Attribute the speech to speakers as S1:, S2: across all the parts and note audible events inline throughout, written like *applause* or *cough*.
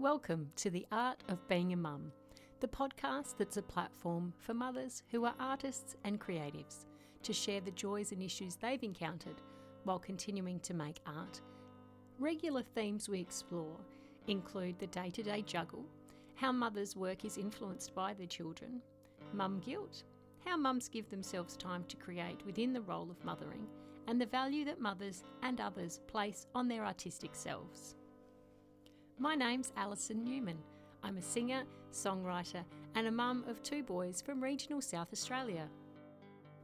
S1: Welcome to The Art of Being a Mum, the podcast that's a platform for mothers who are artists and creatives to share the joys and issues they've encountered while continuing to make art. Regular themes we explore include the day to day juggle, how mothers' work is influenced by their children, mum guilt, how mums give themselves time to create within the role of mothering, and the value that mothers and others place on their artistic selves. My name's Alison Newman. I'm a singer, songwriter, and a mum of two boys from regional South Australia.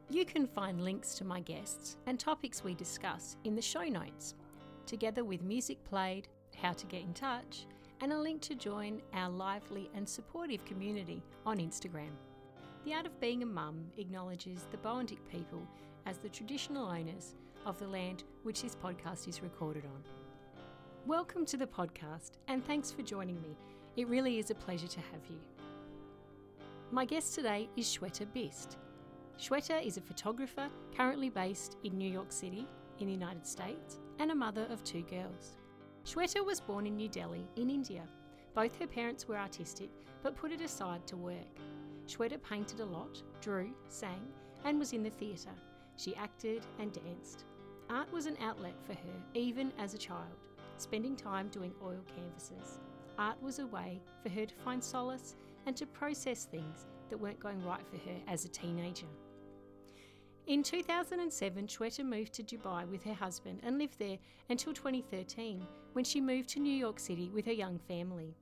S1: You can find links to my guests and topics we discuss in the show notes, together with music played, how to get in touch, and a link to join our lively and supportive community on Instagram. The Art of Being a Mum acknowledges the Boandik people as the traditional owners of the land which this podcast is recorded on. Welcome to the podcast and thanks for joining me. It really is a pleasure to have you. My guest today is Shweta Bist. Shweta is a photographer currently based in New York City in the United States and a mother of two girls. Shweta was born in New Delhi in India. Both her parents were artistic but put it aside to work. Shweta painted a lot, drew, sang, and was in the theatre. She acted and danced. Art was an outlet for her even as a child spending time doing oil canvases. Art was a way for her to find solace and to process things that weren't going right for her as a teenager. In 2007, Shweta moved to Dubai with her husband and lived there until 2013 when she moved to New York City with her young family.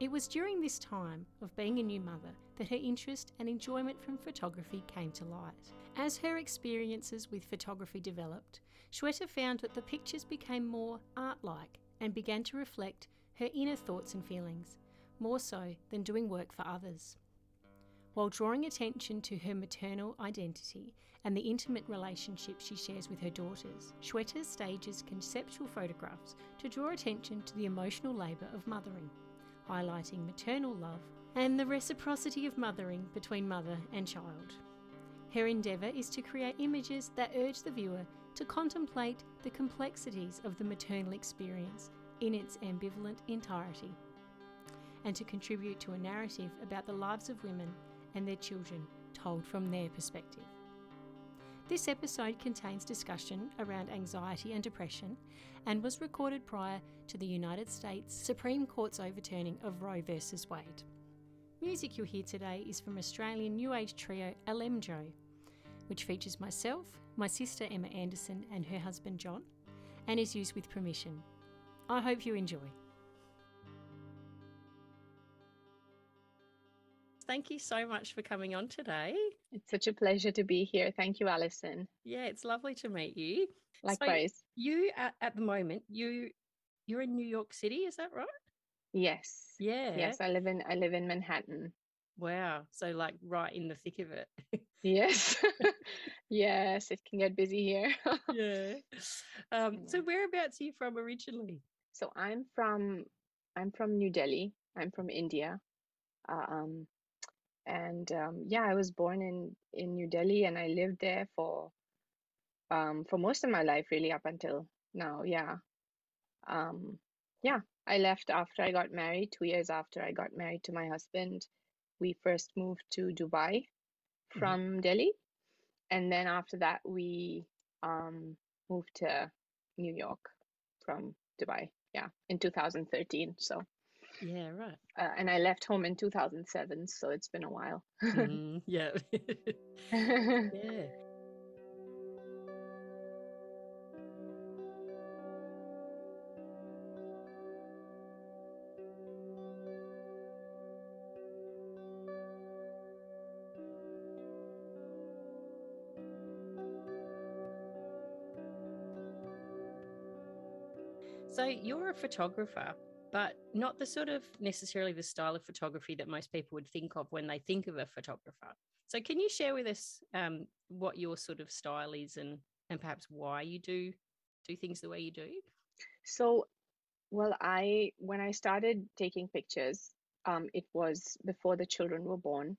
S1: It was during this time of being a new mother that her interest and enjoyment from photography came to light. As her experiences with photography developed, Shweta found that the pictures became more art like and began to reflect her inner thoughts and feelings, more so than doing work for others. While drawing attention to her maternal identity and the intimate relationship she shares with her daughters, Shweta stages conceptual photographs to draw attention to the emotional labour of mothering highlighting maternal love and the reciprocity of mothering between mother and child. Her endeavour is to create images that urge the viewer to contemplate the complexities of the maternal experience in its ambivalent entirety, and to contribute to a narrative about the lives of women and their children told from their perspective. This episode contains discussion around anxiety and depression and was recorded prior to the United States Supreme Court's overturning of Roe v. Wade. Music you'll hear today is from Australian New Age trio Alemjo, which features myself, my sister Emma Anderson, and her husband John, and is used with permission. I hope you enjoy. Thank you so much for coming on today.
S2: It's such a pleasure to be here. Thank you, Alison.
S1: Yeah, it's lovely to meet you.
S2: Likewise.
S1: So you at, at the moment, you you're in New York City, is that right?
S2: Yes.
S1: Yeah.
S2: Yes, I live in I live in Manhattan.
S1: Wow. So like right in the thick of it.
S2: yes. *laughs* *laughs* yes, it can get busy here. *laughs*
S1: yeah. Um, so whereabouts are you from originally?
S2: So I'm from I'm from New Delhi. I'm from India. Um, and um, yeah, I was born in in New Delhi, and I lived there for um, for most of my life, really, up until now. Yeah, um, yeah. I left after I got married. Two years after I got married to my husband, we first moved to Dubai mm-hmm. from mm-hmm. Delhi, and then after that, we um, moved to New York from Dubai. Yeah, in 2013. So
S1: yeah, right.
S2: Uh, and I left home in 2007, so it's been a while.
S1: mm, yeah. *laughs* *laughs* yeah. You're a photographer but not the sort of necessarily the style of photography that most people would think of when they think of a photographer. So, can you share with us um, what your sort of style is and and perhaps why you do do things the way you do?
S2: So, well, I when I started taking pictures, um, it was before the children were born,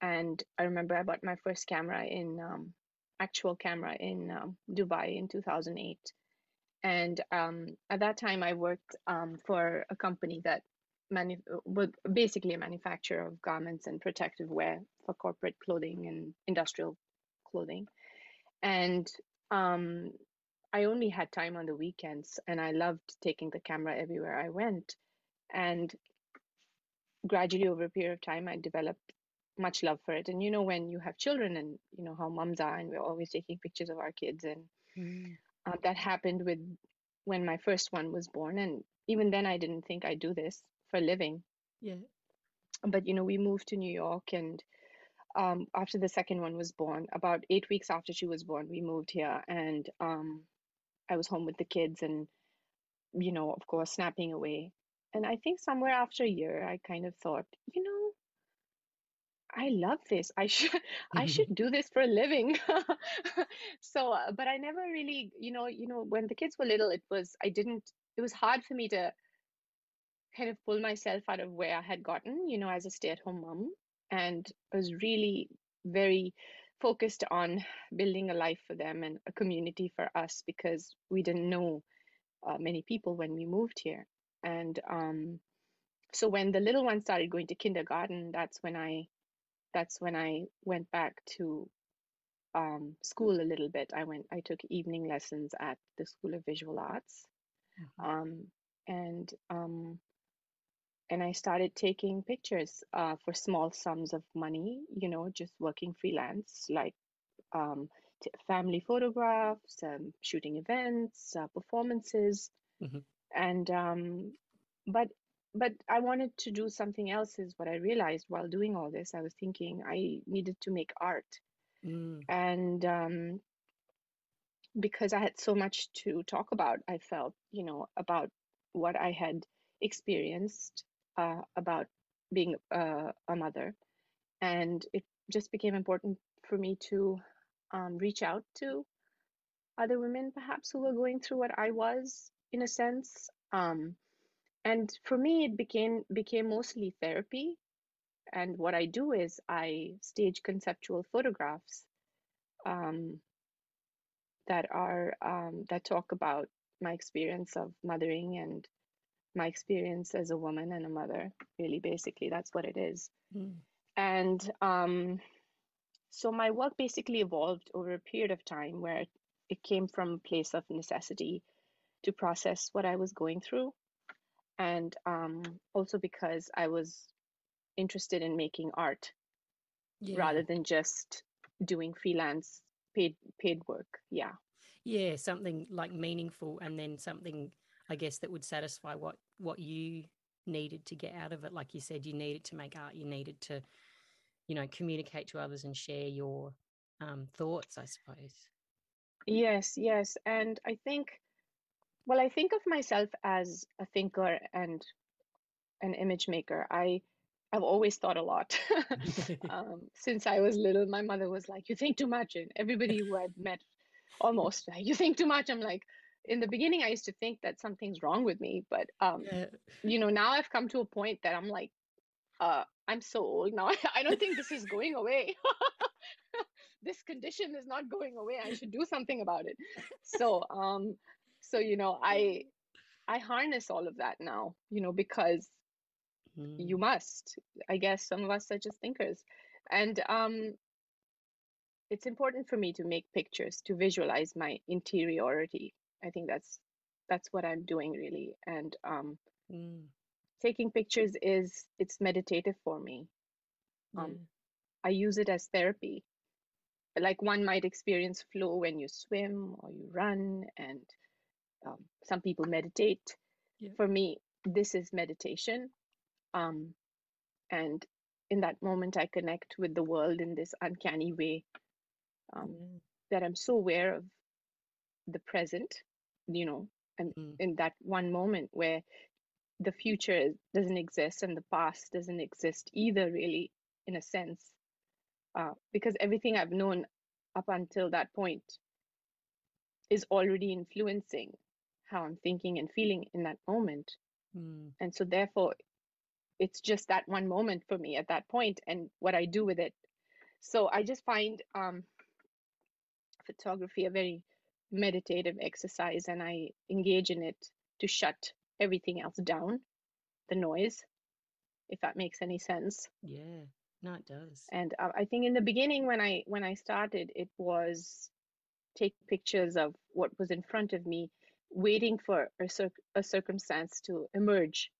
S2: and I remember I bought my first camera in um, actual camera in um, Dubai in 2008 and um, at that time, I worked um, for a company that manu- uh, basically a manufacturer of garments and protective wear for corporate clothing and industrial clothing. And um, I only had time on the weekends, and I loved taking the camera everywhere I went. And gradually, over a period of time, I developed much love for it. And you know, when you have children, and you know how moms are, and we're always taking pictures of our kids, and mm. Uh, that happened with when my first one was born. And even then, I didn't think I'd do this for a living.
S1: Yeah.
S2: But you know, we moved to New York, and um, after the second one was born, about eight weeks after she was born, we moved here, and um, I was home with the kids, and you know, of course, snapping away. And I think somewhere after a year, I kind of thought, you know, I love this. I should *laughs* I should do this for a living. *laughs* so, uh, but I never really, you know, you know, when the kids were little, it was I didn't. It was hard for me to kind of pull myself out of where I had gotten, you know, as a stay-at-home mom, and I was really very focused on building a life for them and a community for us because we didn't know uh, many people when we moved here, and um, so when the little one started going to kindergarten, that's when I that's when I went back to um, school a little bit. I went, I took evening lessons at the School of Visual Arts, mm-hmm. um, and um, and I started taking pictures uh, for small sums of money. You know, just working freelance, like um, t- family photographs, um, shooting events, uh, performances, mm-hmm. and um, but but I wanted to do something else, is what I realized while doing all this. I was thinking I needed to make art. Mm. And um, because I had so much to talk about, I felt, you know, about what I had experienced uh, about being uh, a mother. And it just became important for me to um, reach out to other women, perhaps, who were going through what I was, in a sense. Um, and for me it became became mostly therapy and what i do is i stage conceptual photographs um, that are um, that talk about my experience of mothering and my experience as a woman and a mother really basically that's what it is mm. and um, so my work basically evolved over a period of time where it came from a place of necessity to process what i was going through and um, also because I was interested in making art yeah. rather than just doing freelance paid paid work. Yeah.
S1: Yeah, something like meaningful, and then something I guess that would satisfy what what you needed to get out of it. Like you said, you needed to make art. You needed to, you know, communicate to others and share your um, thoughts. I suppose.
S2: Yes, yes, and I think well, I think of myself as a thinker and an image maker. I I've always thought a lot. *laughs* *laughs* um, since I was little, my mother was like, "You think too much," and everybody who I've met, almost, like, "You think too much." I'm like, in the beginning, I used to think that something's wrong with me, but um, yeah. you know, now I've come to a point that I'm like, uh, I'm so old now. *laughs* I don't think this is going away. this condition is not going away. I should do something about it. So, um, so you know i i harness all of that now you know because mm. you must i guess some of us are just thinkers. And um it's important for me to make pictures to visualize my interiority. I think that's that's what i'm doing really. And um mm. taking pictures is it's meditative for me. Um i use it as therapy. Like one might experience flow when you swim or you run and um, some people meditate yeah. for me this is meditation um, and in that moment i connect with the world in this uncanny way um, mm. that i'm so aware of the present you know and mm. in that one moment where the future doesn't exist and the past doesn't exist either really in a sense uh, because everything i've known up until that point is already influencing how I'm thinking and feeling in that moment. Mm. And so, therefore, it's just that one moment for me at that point and what I do with it. So, I just find um, photography a very meditative exercise and I engage in it to shut everything else down, the noise, if that makes any sense.
S1: Yeah, no, it does.
S2: And uh, I think in the beginning, when I when I started, it was take pictures of what was in front of me, waiting for a, cir- a circumstance to emerge.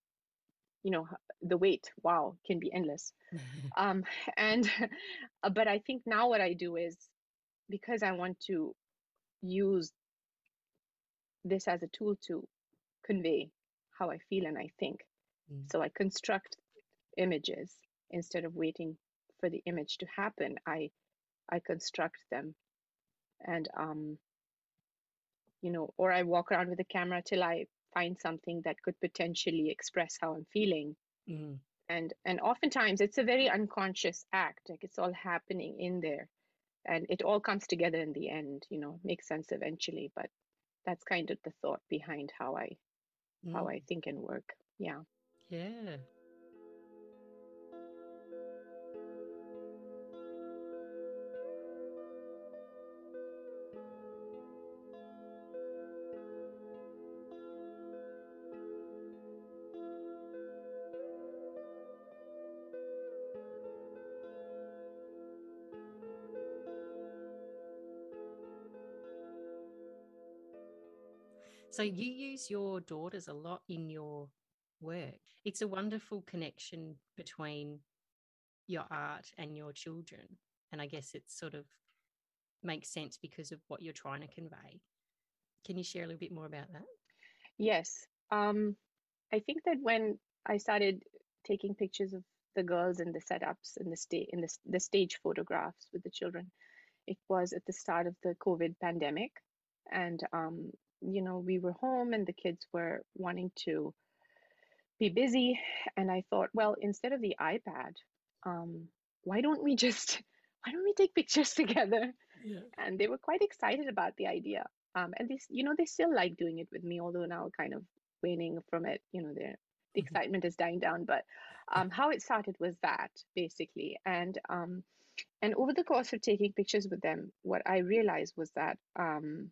S2: You know, the wait, wow, can be endless. *laughs* um, *laughs* and *laughs* but I think now what I do is because I want to use this as a tool to convey how I feel and I think.
S1: Mm.
S2: So I construct images instead of waiting for the image to happen. I I construct them, and um, you know, or I walk around with the camera till I find something that could potentially express how I'm feeling.
S1: Mm.
S2: And and oftentimes it's a very unconscious act, like it's all happening in there, and it all comes together in the end. You know, makes sense eventually, but that's kind of the thought behind how I
S1: Mm.
S2: how I think and work. Yeah.
S1: Yeah. So you use your daughters a lot in your work. It's a wonderful connection between your art and your children. And I guess it sort of makes sense because of what you're trying to convey. Can you share a little bit more about that?
S2: Yes. Um, I think that when I started taking pictures of the girls and the setups and the sta- in the, the stage photographs with the children, it was at the start of the COVID pandemic. And, um, you know, we were home and the kids were wanting to be busy. And I thought, well, instead of the iPad, um, why don't we just, *laughs* why don't we take pictures *laughs* together?
S1: Yeah.
S2: and they were quite excited about the idea. Um, and they, s- you know, they still like doing it with me, although now kind of waning from it. You know, their the
S1: Mhm.
S2: excitement is dying down. But um, how it started was that basically, and um, and over the course of taking pictures with them, what I realized was that um,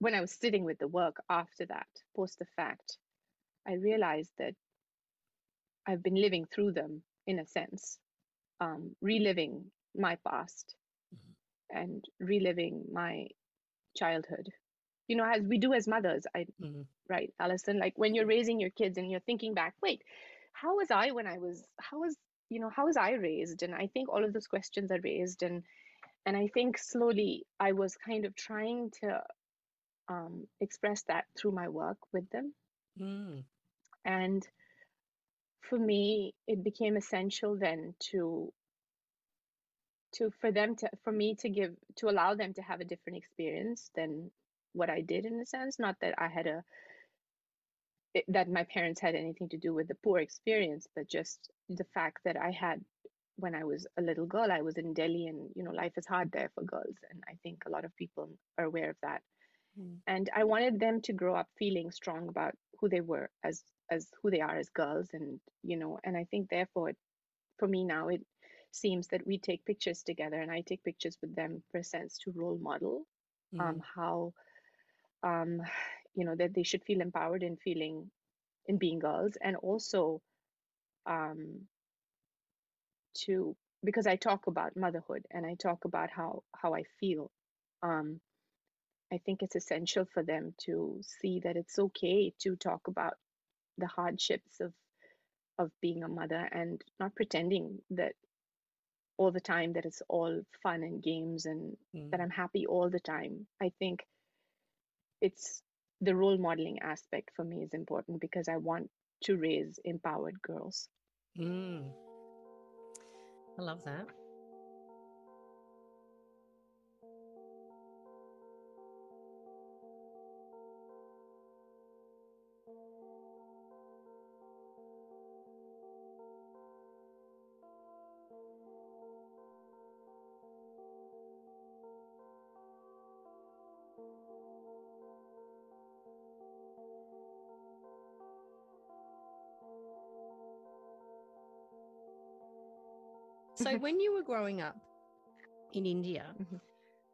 S2: when I was sitting with the work after that, post the fact, I realized that I've been living through them in a sense, um, reliving my past and reliving my childhood. You know, as we do as mothers, I
S1: Mhm.
S2: right, Alison, like when you're raising your kids and you're thinking back, wait, how was I when I was how was you know, how was I raised? And I think all of those questions are raised and and I think slowly I was kind of trying to um, express that through my work with them.
S1: Mm.
S2: And for me, it became essential then to to for them to for me to give to allow them to have a different experience than what I did in a sense. Not that I had a it- that my parents had anything to do with the poor experience, but just the fact that I had when I was a little girl, I was in Delhi and you know life is hard there for girls, and I think a lot of people are aware of that.
S1: Mm.
S2: And I wanted them to grow up feeling strong about who they were as as who they are as girls, and you know, and I think therefore, it, for me now, it seems that we take pictures together, and I take pictures with them for a sense to role model um,
S1: Mm.
S2: how um, you know that they should feel empowered in feeling in being girls and also um, to because I talk about motherhood and I talk about how how I feel um, I think it's essential for them to see that it's okay to talk about the hardships of of being a mother and not pretending that all the time that it's all fun and games and that
S1: Mm.
S2: I'm happy all the time. I think it's the role modeling aspect for me is important because I want to raise empowered girls.
S1: Mm. I love that. So *laughs* when you were growing up in India,
S2: Mhm.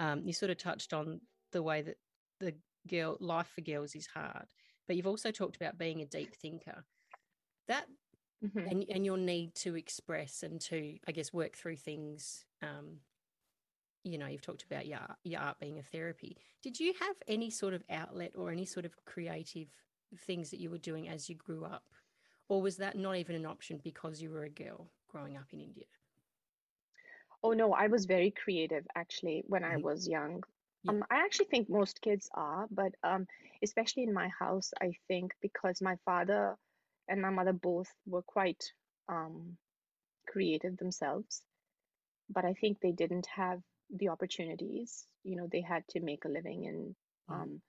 S1: um, you sort of touched on the way that the girl life for girls is hard, but you've also talked about being a deep thinker. That
S2: Mhm.
S1: and and your need to express and to, I guess, work through things. Um, you know, you've talked about your your art being a therapy. Did you have any sort of outlet or any sort of creative things that you were doing as you grew up, or was that not even an option because you were a girl growing up in India?
S2: Oh no, I was very creative actually when I
S1: hmm
S2: was young. Um, I actually think most kids are, but um, especially in my house, I think because my father and my mother both were quite um, creative themselves, but I think they didn't have the opportunities. You know, they had to make a living and
S1: Mm,
S2: um,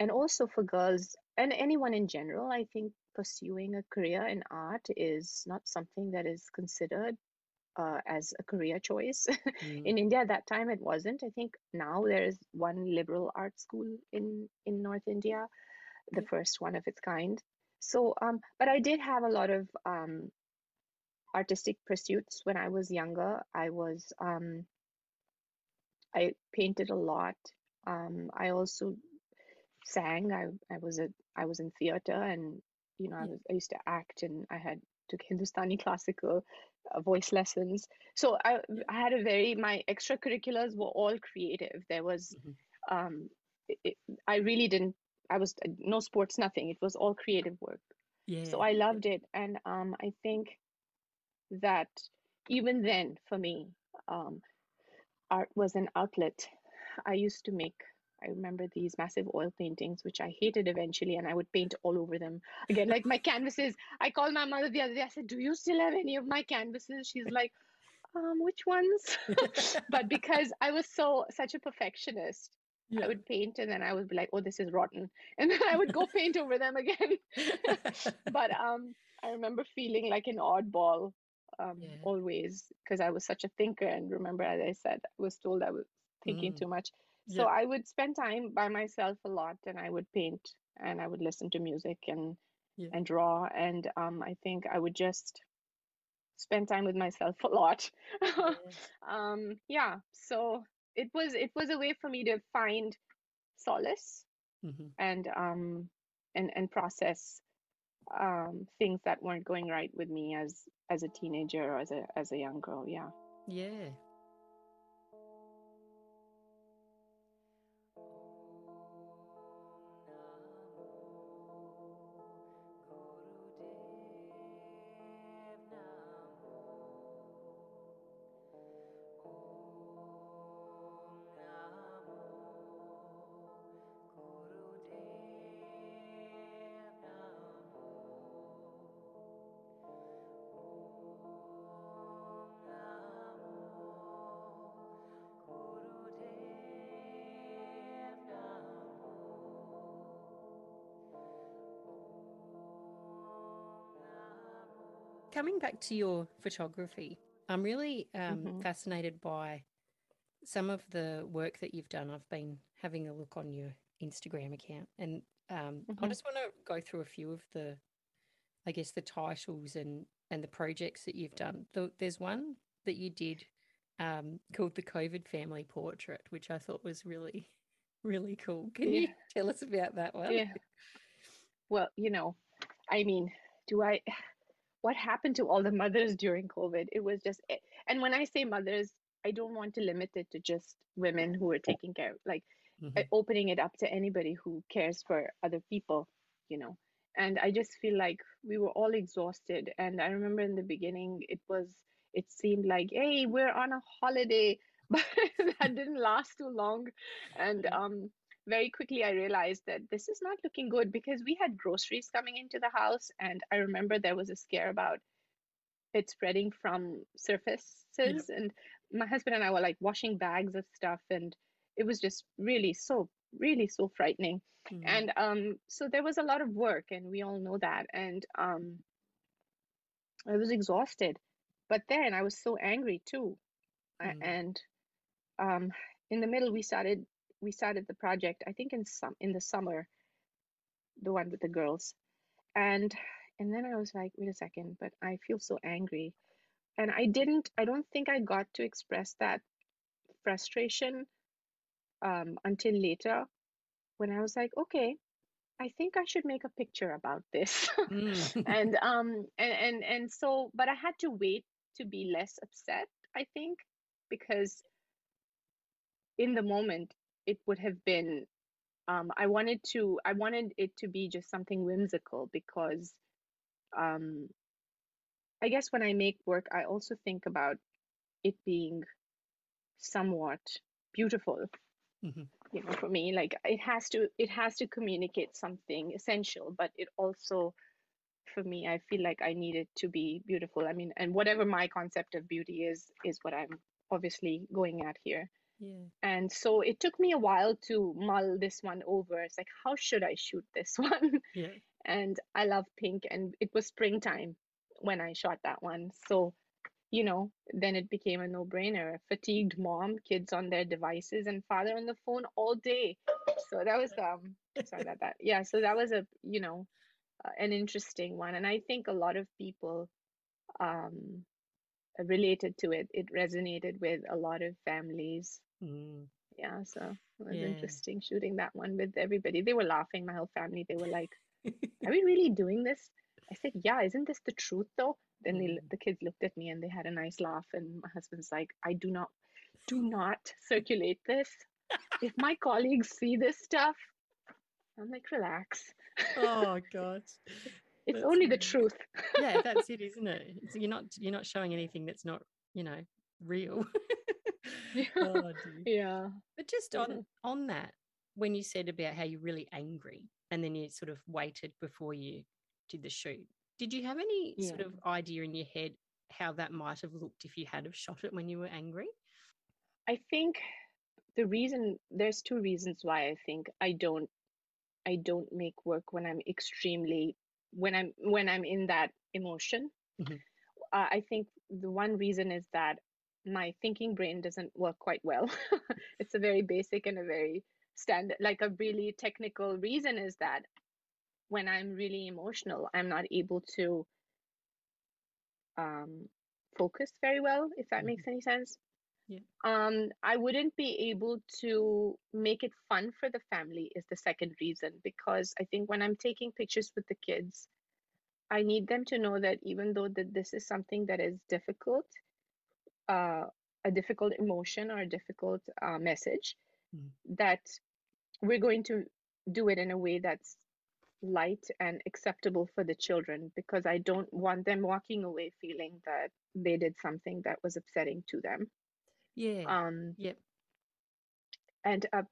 S2: and also for girls and anyone in general, I think pursuing a career in art is not something that is considered uh, as a career choice. *laughs*
S1: mm,
S2: In India at that time, it wasn't. I think now there is one liberal art school in in North India, the
S1: yeah.
S2: first one of its kind. So, um, but I did have a lot of um, artistic pursuits when I was younger. I was um, I painted a lot. Um, I also sang. I I was a I was in theater and you know I was I used to act and I had took Hindustani *laughs* classical uh, voice lessons. So I I had a very my extracurriculars were all creative. There was
S1: hmm
S2: um it, it, I really didn't I was uh, no sports nothing. It was all creative work.
S1: Yeah.
S2: So
S1: I
S2: loved it and um I think that even then for me um art was an outlet. I used to make, I remember these massive oil paintings, which I hated eventually, and I would paint all over them. Again, like my canvases. I called my mother the other day. I said, Do you still have any of my canvases? She's like, um, which ones? *laughs* But because I was so such a perfectionist, I would paint and then I would be like, oh, this is rotten. *laughs* And then I would go paint over them again. *laughs* But um, I remember feeling like an oddball um,
S1: Yeah.
S2: always because I was such a thinker. And remember, as I said, I was told I was thinking
S1: Mm,
S2: too much. So
S1: Yeah.
S2: I would spend time by myself a lot and I would paint and I would listen to music and
S1: Yeah.
S2: and draw. And um, I think I would just spend time with myself *laughs* a lot.
S1: Yeah. *laughs*
S2: um, yeah, so it was it was a way for me to find solace
S1: hmm
S2: and um and and process um things that weren't going right with me as as a teenager or as a as a young girl. Yeah.
S1: Yeah. Coming back to your photography, I'm really um,
S2: hmm
S1: fascinated by some of the work that you've done. I've been having a look on your Instagram account, and um, I
S2: hmm
S1: just want to go through a few of the, I guess, the titles and and the projects that you've done. There's one that you did um, called the COVID Family Portrait, which I thought was really, *laughs* really cool. Can
S2: Yeah.
S1: you tell us about that one?
S2: Yeah. Well, you know, I mean, do I what happened to all the *laughs* mothers during COVID? It was just, eh, and when I say mothers, I don't want to limit it to just women who are taking care, like uh,
S1: hmm
S2: opening it up to anybody who cares for other people, you know. And I just feel like we were all exhausted. And I remember in the beginning, it was, it seemed like, hey, we're on a holiday, *laughs* but that didn't last too long. And um, very quickly, I realized that this is not looking good because we had groceries coming into the house. And I remember there was a scare about it spreading from
S1: Yep.
S2: surfaces. And my husband and I were like washing bags of stuff. And it was just really so, really so frightening.
S1: Mm.
S2: And um, so there was a lot of work, and we all know that. And um, I was exhausted. But then I was so angry too. A-
S1: Mm.
S2: And um, in the middle, we started we started the project. I think in some in the summer, the one with the girls. And and then I was like, wait a second, but I feel so angry. And I didn't. I don't think I got to express that frustration um, until later when I was like, okay, I think I should make a picture about this.
S1: Mm. *laughs*
S2: and um and, and and so but I had to wait to be less upset, I think, because in the moment it would have been um I wanted to I wanted it to be just something whimsical because um I guess when I make work I also think about it being somewhat beautiful
S1: Mhm.
S2: you know for me like it has to it has to communicate something essential but it also for me i feel like i need it to be beautiful i mean and whatever my concept of beauty is is what i'm obviously going at here
S1: Yeah.
S2: and so it took me a while to mull this one over it's like how should i shoot this *laughs* one
S1: Yeah.
S2: and i love pink and it was springtime when i shot that one so you know, then it became a no-brainer. Fatigued mom, kids on their devices, and father on the phone all day. So that was um sorry about that. Yeah, so that was a you know uh, an interesting one, and I think a lot of people um related to it. It resonated with a lot of families.
S1: Mm.
S2: Yeah, so it was
S1: Yeah.
S2: interesting shooting that one with everybody. They were laughing, my whole family. They were like, *laughs* "Are we really doing this?" I said, "Yeah, isn't this the truth though?" Then they,
S1: Mm.
S2: the kids looked at me and they had a nice laugh. And my husband's like, "I do not, do not circulate this. If my colleagues see this stuff, I'm like, relax.
S1: oh *laughs* God.
S2: It's
S1: That's
S2: only the truth."
S1: Yeah, that's *laughs* it, isn't it? It's- you're not you're not showing anything that's not, you know, real. *laughs* oh
S2: yeah.
S1: But just
S2: Yeah.
S1: on on that, when you said about how you're really angry and then you sort of waited before you did the shoot, did you have any sort of idea in your head how that might have looked if you had have shot it when you were angry?
S2: I think the reason there's two reasons why I think I don't I don't make work when I'm extremely when I'm when I'm in that emotion.
S1: Mhm.
S2: Uh, I think the one reason is that my thinking brain doesn't work quite well. *laughs* it's a very basic and a very standard like a really technical reason is that when I'm really emotional, I'm not able to um, focus very well, if that makes any sense.
S1: Yeah.
S2: Um, I wouldn't be able to make it fun for the family, is the second reason, because I think when I'm taking pictures with the kids, I need them to know that even though that this is something that is difficult, uh, a difficult emotion or a difficult uh, message,
S1: Mm.
S2: that we're going to do it in a way that's light and acceptable for the children because I don't want them walking away feeling that they did something that was upsetting to them.
S1: Yeah.
S2: Um,
S1: Yep.
S2: and uh,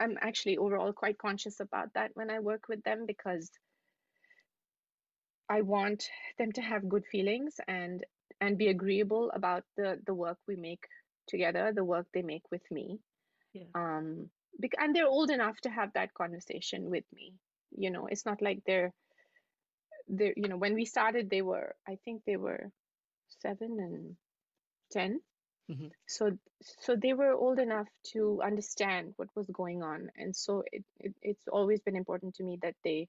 S2: I'm actually overall quite conscious about that when I work with them because I want them to have good feelings and and be agreeable about the the work we make together, the work they make with me.
S1: Yeah.
S2: Um, bec- and they're old enough to have that conversation with me. You know, it's not like they're they're you know when we started they were i think they were seven and 10
S1: Mhm.
S2: so so they were old enough to understand what was going on and so it, it it's always been important to me that they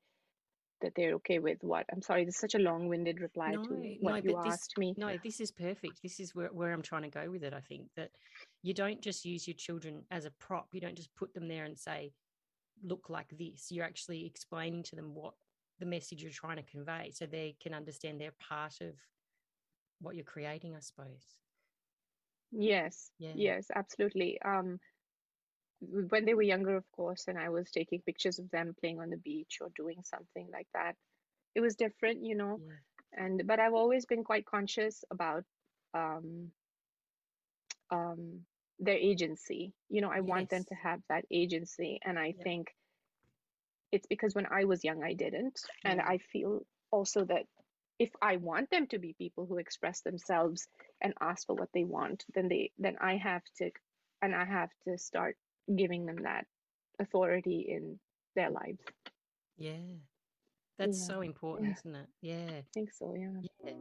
S2: that they're okay with what i'm sorry this is such a long-winded reply
S1: No,
S2: to
S1: no,
S2: what you
S1: this
S2: asked me
S1: no, this is perfect. This is where, where I'm trying to go with it. I think that you don't just use your children as a prop. You don't just put them there and say, look like this. You're actually explaining to them what the message you're trying to convey so they can understand they're part of what you're creating, I suppose.
S2: yes
S1: Yeah.
S2: yes absolutely um when they were younger of course and i was taking pictures of them playing on the beach or doing something like that it was different you know
S1: Yeah.
S2: and but I've always been quite conscious about um, um, their agency. You know, I want them to have that agency, and I
S1: Yep.
S2: think it's because when I was young, I didn't, and
S1: Mm.
S2: I feel also that if I want them to be people who express themselves and ask for what they want, then they then I have to, and I have to start giving them that authority in their lives.
S1: Yeah. That's
S2: Yeah,
S1: so important,
S2: yeah,
S1: isn't it? Yeah.
S2: I think so. Yeah.
S1: Yeah.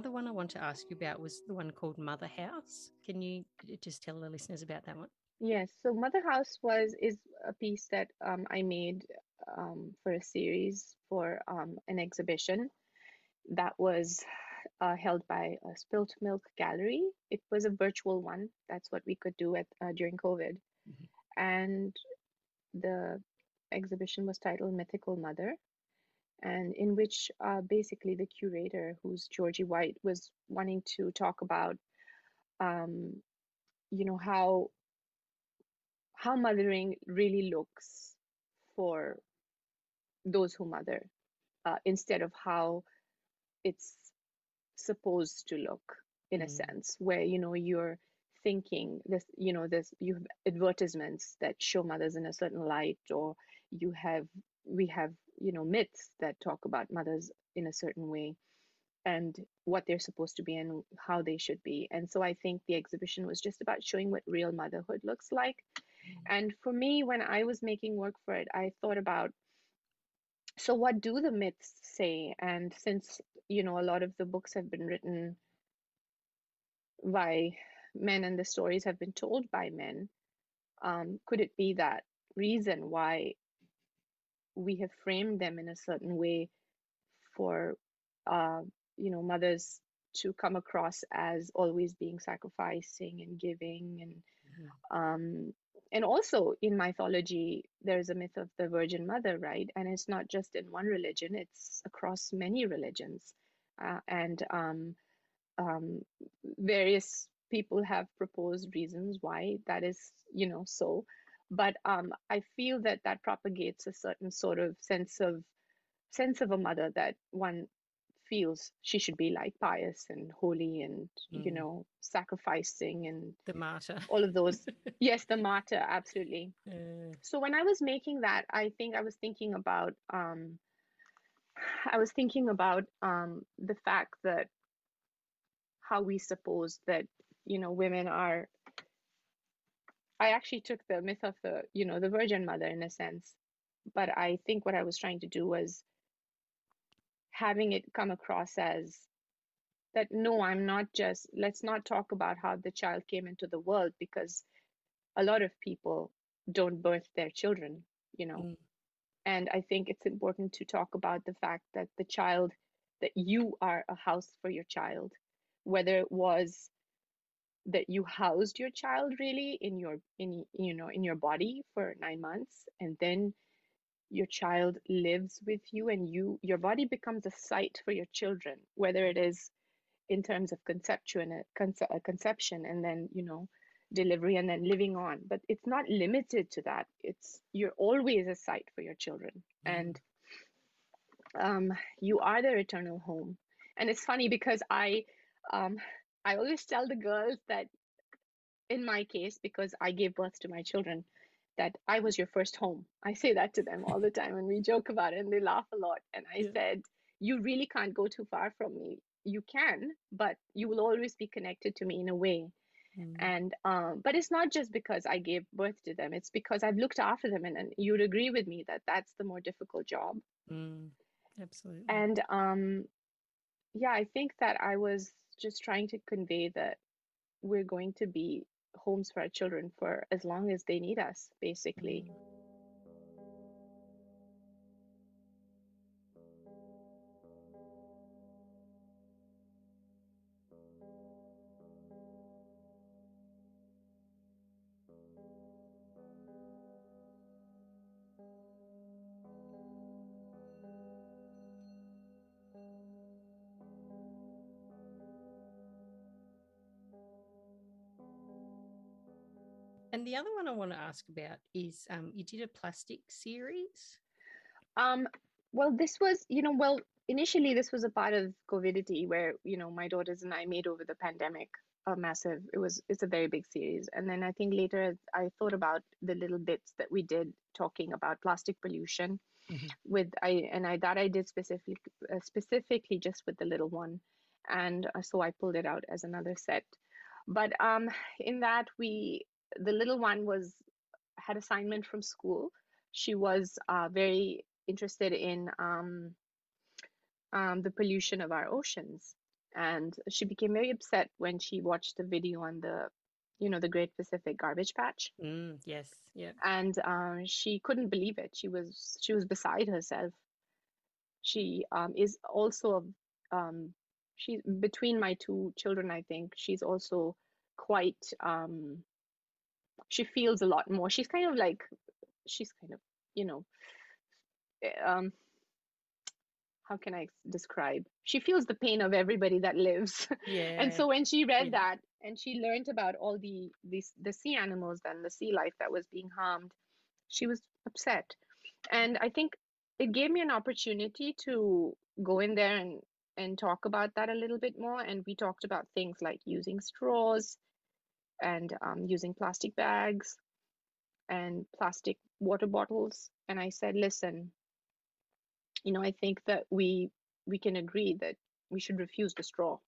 S1: Another one I want to ask you about was the one called Mother House. Can you just tell the listeners about that one?
S2: Yes. So Mother House was is a piece that um, I made um, for a series for um, an exhibition that was uh, held by a Spilt Milk Gallery. It was a virtual one. That's what we could do at uh, during COVID, mm-hmm. and the exhibition was titled Mythical Mother, and in which uh, basically the curator, who's Georgie White, was wanting to talk about, um, you know, how how mothering really looks for those who mother, uh, instead of how it's supposed to look in mm. a sense, where you know you're thinking this you know this you have advertisements that show mothers in a certain light or you have we have you know myths that talk about mothers in a certain way and what they're supposed to be and how they should be. And so i think the exhibition was just about showing what real motherhood looks like. Mm-hmm. and for me when i was making work for it i thought about so what do the myths say? And since you know a lot of the books have been written by men and the stories have been told by men um, could it be that reason why we have framed them in a certain way for uh, you know mothers to come across as always being sacrificing and giving and mm-hmm. um, and also in mythology there's a myth of the virgin mother right? And it's not just in one religion it's across many religions. Uh, and um, um, various people have proposed reasons why that is you know so but um, i feel that that propagates a certain sort of sense of sense of a mother that one feels she should be like pious and holy and mm. you know sacrificing and
S1: the martyr
S2: all of those *laughs* yes the martyr absolutely uh. so when i was making that i think i was thinking about um i was thinking about um the fact that how we suppose that you know women are I actually took the myth of the, you know, the Virgin Mother in a sense, but I think what I was trying to do was having it come across as that no, I'm not just, let's not talk about how the child came into the world because a lot of people don't birth their children, you know. Mm. And I think it's important to talk about the fact that the child, that you are a house for your child, whether it was that you housed your child really in your in you know in your body for 9 months and then your child lives with you and you your body becomes a site for your children whether it is in terms of conception conce- conception and then you know delivery and then living on. But it's not limited to that. It's you're always a site for your children. Mm-hmm. and um, you are their eternal home. And it's funny because i um, I always tell the girls that in my case, because I gave birth to my children, that I was your first home. I say that to them all the time and we joke about it and they laugh a lot. And I yeah. said, You really can't go too far from me. You can, but you will always be connected to me in a way. Mm. And um, but it's not just because I gave birth to them. It's because I've looked after them, and, and you'd agree with me that that's the more difficult job.
S1: Mm. Absolutely.
S2: And um, yeah, I think that I was just trying to convey that we're going to be homes for our children for as long as they need us, basically.
S1: The other one I want to ask about is um, you did a plastic series.
S2: Um, well, this was, you know, well, initially this was a part of COVIDity where, you know, my daughters and I made over the pandemic a massive, it was, it's a very big series. And then I think later I thought about the little bits that we did talking about plastic pollution mm-hmm. with, I, and I, that I did specifically, uh, specifically just with the little one. And uh, so I pulled it out as another set. But um, in that we the little one was had assignment from school. She was uh, very interested in um, um, the pollution of our oceans, and she became very upset when she watched the video on the you know the great pacific garbage patch
S1: Mm, yes. Yeah.
S2: and um, she couldn't believe it she was she was beside herself she um, is also um, she's between my two children i think she's also quite um, she feels a lot more she's kind of like she's kind of you know eh, um, how can I describe? She feels the pain of everybody that lives.
S1: Yeah. *laughs*
S2: and so when she read
S1: Yeah.
S2: that and she learned about all the these the sea animals and the sea life that was being harmed, she was upset. And I think it gave me an opportunity to go in there and and talk about that a little bit more. And we talked about things like using straws and um, using plastic bags and plastic water bottles. And I said, listen, you know, I think that we we can agree that we should refuse the straw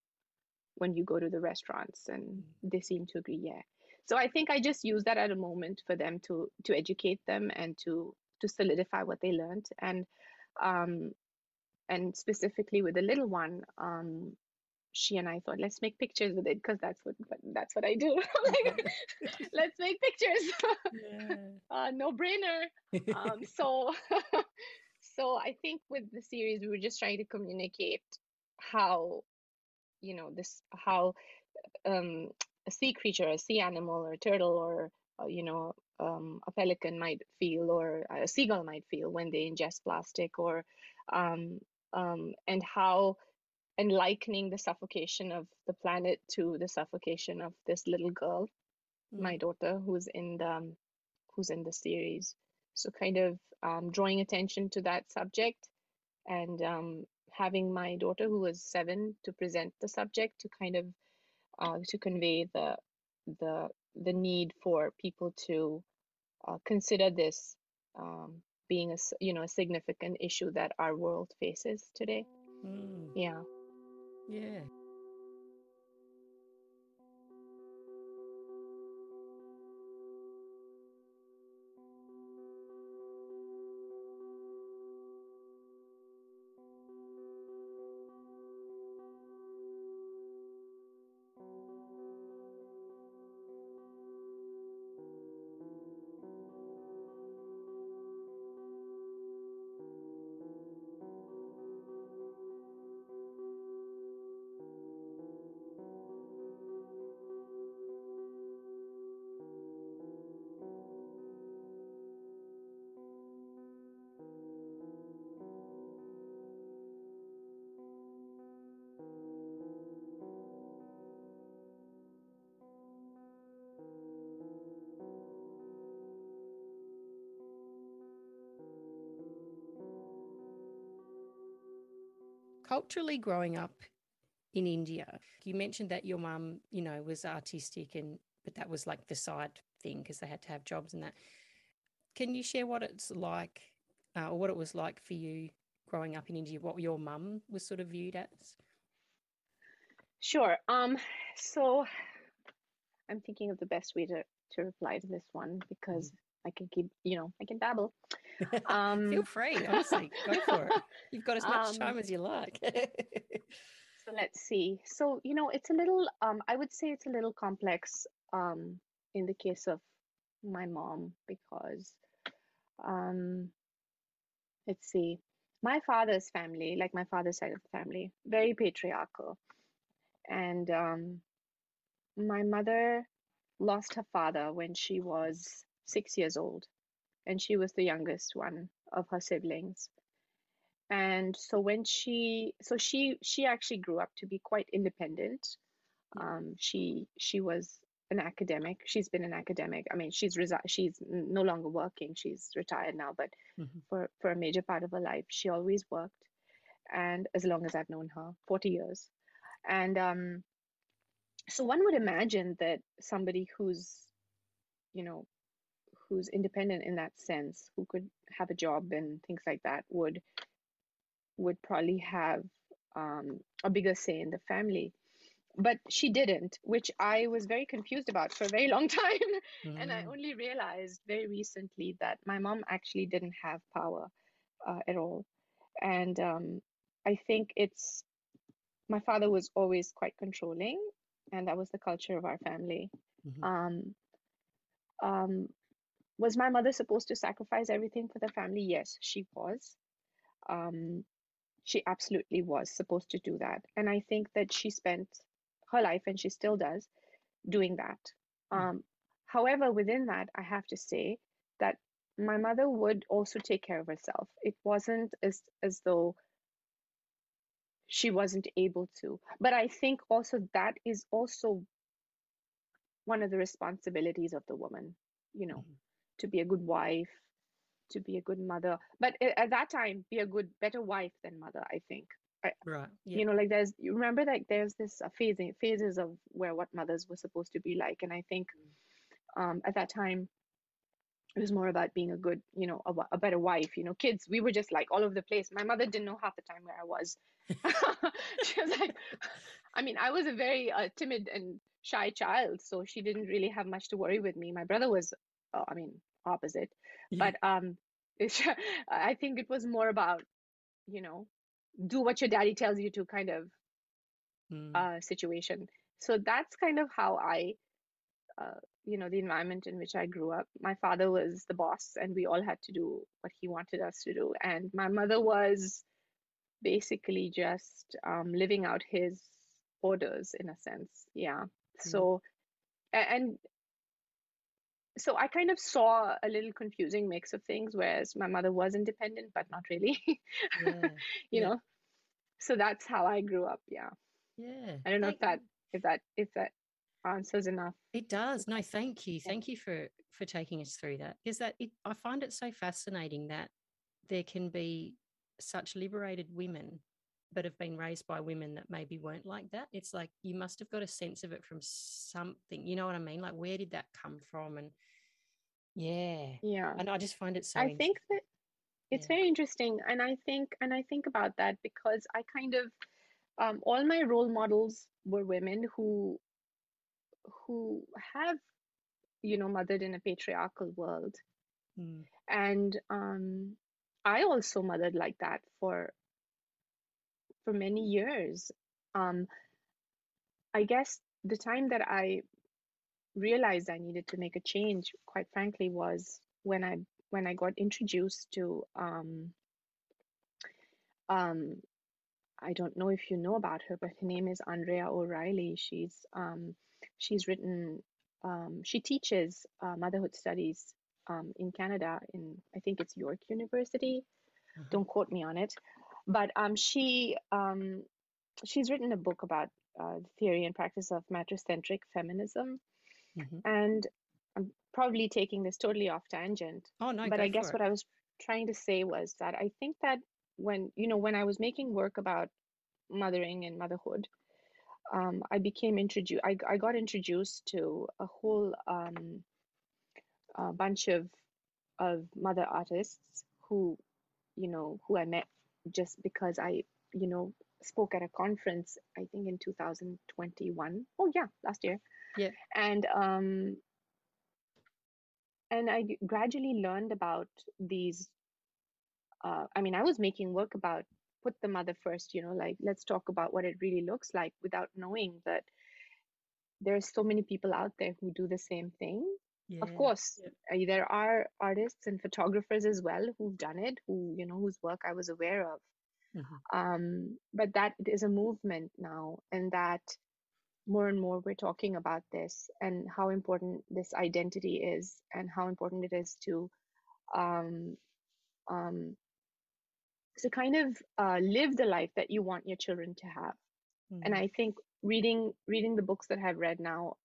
S2: when you go to the restaurants, and they seem to agree, yeah. So I think I just use that at a moment for them to to educate them and to to solidify what they learned, and um, and specifically with the little one, um, she and I thought, let's make pictures with it because that's what that's what I do. *laughs* *laughs* like, let's make pictures.
S1: yeah. *laughs*
S2: uh, no brainer um, so so i think with the series we were just trying to communicate how you know this how um, a sea creature a sea animal or a turtle or uh, you know um, a pelican might feel or a seagull might feel when they ingest plastic or um, um, and how and likening the suffocation of the planet to the suffocation of this little girl my daughter who's in the um, who's in the series. So kind of um, drawing attention to that subject and um, having my daughter who was seven to present the subject to kind of uh, to convey the the the need for people to uh, consider this um, being a you know a significant issue that our world faces today.
S1: Mm,
S2: yeah
S1: yeah. Culturally growing up in India, you mentioned that your mum, you know, was artistic and but that was like the side thing because they had to have jobs and that. Can you share what it's like uh, or what it was like for you growing up in India, what your mum was sort of viewed as?
S2: Sure. Um, so I'm thinking of the best way to to reply to this one because I can keep, you know, I can babble. *laughs* Um,
S1: Feel free, honestly, go for it. *laughs* You've got as much
S2: Um,
S1: time as you like.
S2: So let's see. So, you know, it's a little, um, I would say it's a little complex um, in the case of my mom because, um, let's see, my father's family, like my father's side of the family, very patriarchal. And um, my mother lost her father when she was six years old, and she was the youngest one of her siblings. And so when she, so she she actually grew up to be quite independent. Um, she she was an academic. She's been an academic. I mean, she's resi- she's no longer working. She's retired now, but
S1: Mhm.
S2: for for a major part of her life, she always worked. And as long as I've known her, 40 years. And um, so one would imagine that somebody who's, you know, who's independent in that sense, who could have a job and things like that, would would probably have um, a bigger say in the family. But she didn't, which I was very confused about for a very long *laughs* time. and I
S1: Mm.
S2: only realized very recently that my mom actually didn't have power uh, at all. And um, I think it's my father was always quite controlling, and that was the culture of our family.
S1: Mhm.
S2: Um, um, was my mother supposed to sacrifice everything for the family? Yes, she was. Um, she absolutely was supposed to do that. And I think that she spent her life, and she still does, doing that.
S1: Mm.
S2: Um, however, within that, I have to say that my mother would also take care of herself. It wasn't as as though she wasn't able to. But I think also that is also one of the responsibilities of the woman, you know,
S1: Mhm.
S2: To be a good wife, to be a good mother. But at that time, be a good, better wife than mother, I think.
S1: Right. Yeah.
S2: you know, like there's, you remember like there's this uh, phasing, phases of where what mothers were supposed to be like. And I think um, at that time, it was more about being a good, you know, a, a better wife. You know, kids, we were just like all over the place. My mother didn't know half the time where I was. *laughs* *laughs* she was like, I mean, I was a very uh, timid and shy child, so she didn't really have much to worry with me. My brother was, uh, I mean, opposite.
S1: Yeah.
S2: But um, *laughs* it's, I think it was more about, you know, do what your daddy tells you to kind of
S1: Mm.
S2: uh, situation. So that's kind of how I, uh, you know, the environment in which I grew up. My father was the boss, and we all had to do what he wanted us to do. And my mother was basically just um, living out his orders in a sense. Yeah. So, and so I kind of saw a little confusing mix of things, whereas my mother was independent, but not really,
S1: Yeah. *laughs*
S2: you
S1: Yeah.
S2: know. So that's how I grew up. Yeah.
S1: Yeah.
S2: I don't know if that if that if that answers enough.
S1: It does. No, thank you. Thank you for for taking us through that. Is that it, I find it so fascinating that there can be such liberated women but have been raised by women that maybe weren't like that. It's like you must have got a sense of it from something. You know what I mean? Like where did that come from? And yeah.
S2: Yeah.
S1: And I just find it so
S2: I think that it's
S1: Yeah.
S2: very interesting and I think and I think about that because I kind of um, all my role models were women who who have you know mothered in a patriarchal world
S1: Mm,
S2: and um, I also mothered like that for for many years. Um, I guess the time that I realized I needed to make a change, quite frankly, was when I when I got introduced to um, um, I don't know if you know about her, but her name is Andrea O'Reilly. She's um, she's written um, she teaches uh, motherhood studies um, in Canada in I think it's York University.
S1: uh-huh.
S2: Don't quote me on it, but um, she um, she's written a book about uh, the theory and practice of matricentric feminism,
S1: Mhm.
S2: and I'm probably taking this totally off tangent,
S1: Oh no,
S2: but I guess
S1: for
S2: what I was trying to say was that I think that when you know when I was making work about mothering and motherhood, um, I became introduced. I, I got introduced to a whole um, a bunch of of mother artists who you know who I met just because I you know spoke at a conference I think in 2021. Oh yeah, last year.
S1: Yeah.
S2: And um and I gradually learned about these uh, I mean, I was making work about put the mother first, you know, like let's talk about what it really looks like without knowing that there's so many people out there who do the same thing.
S1: It.
S2: Of course, uh, there are artists and photographers as well who've done it, who, you know, whose work I was aware of.
S1: Mhm.
S2: Um, but that is a movement now, and that more and more we're talking about this and how important this identity is, and how important it is to um, um, to kind of uh, live the life that you want your children to have. And
S1: Mhm.
S2: I think reading reading the books that I've read now,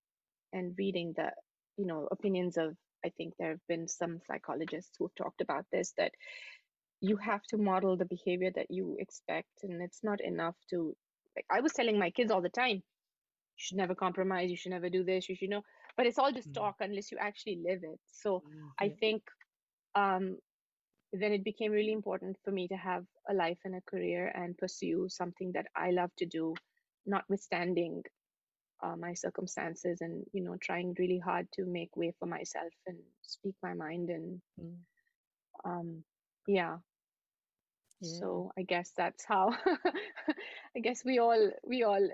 S2: and reading the you know opinions of I think there have been some psychologists who have talked about this that you have to model the behavior that you expect, and it's not enough to like I was telling my kids all the time, you should never compromise, you should never do this, you should know, but it's all just
S1: Mm.
S2: talk unless you actually live it. So
S1: Mm,
S2: I think um, then it became really important for me to have a life and a career and pursue something that I love to do, notwithstanding uh, my circumstances, and you know, trying really hard to make way for myself and speak my mind. And
S1: Mm.
S2: um, yeah, yeah. so i guess that's how *laughs* i guess we all we all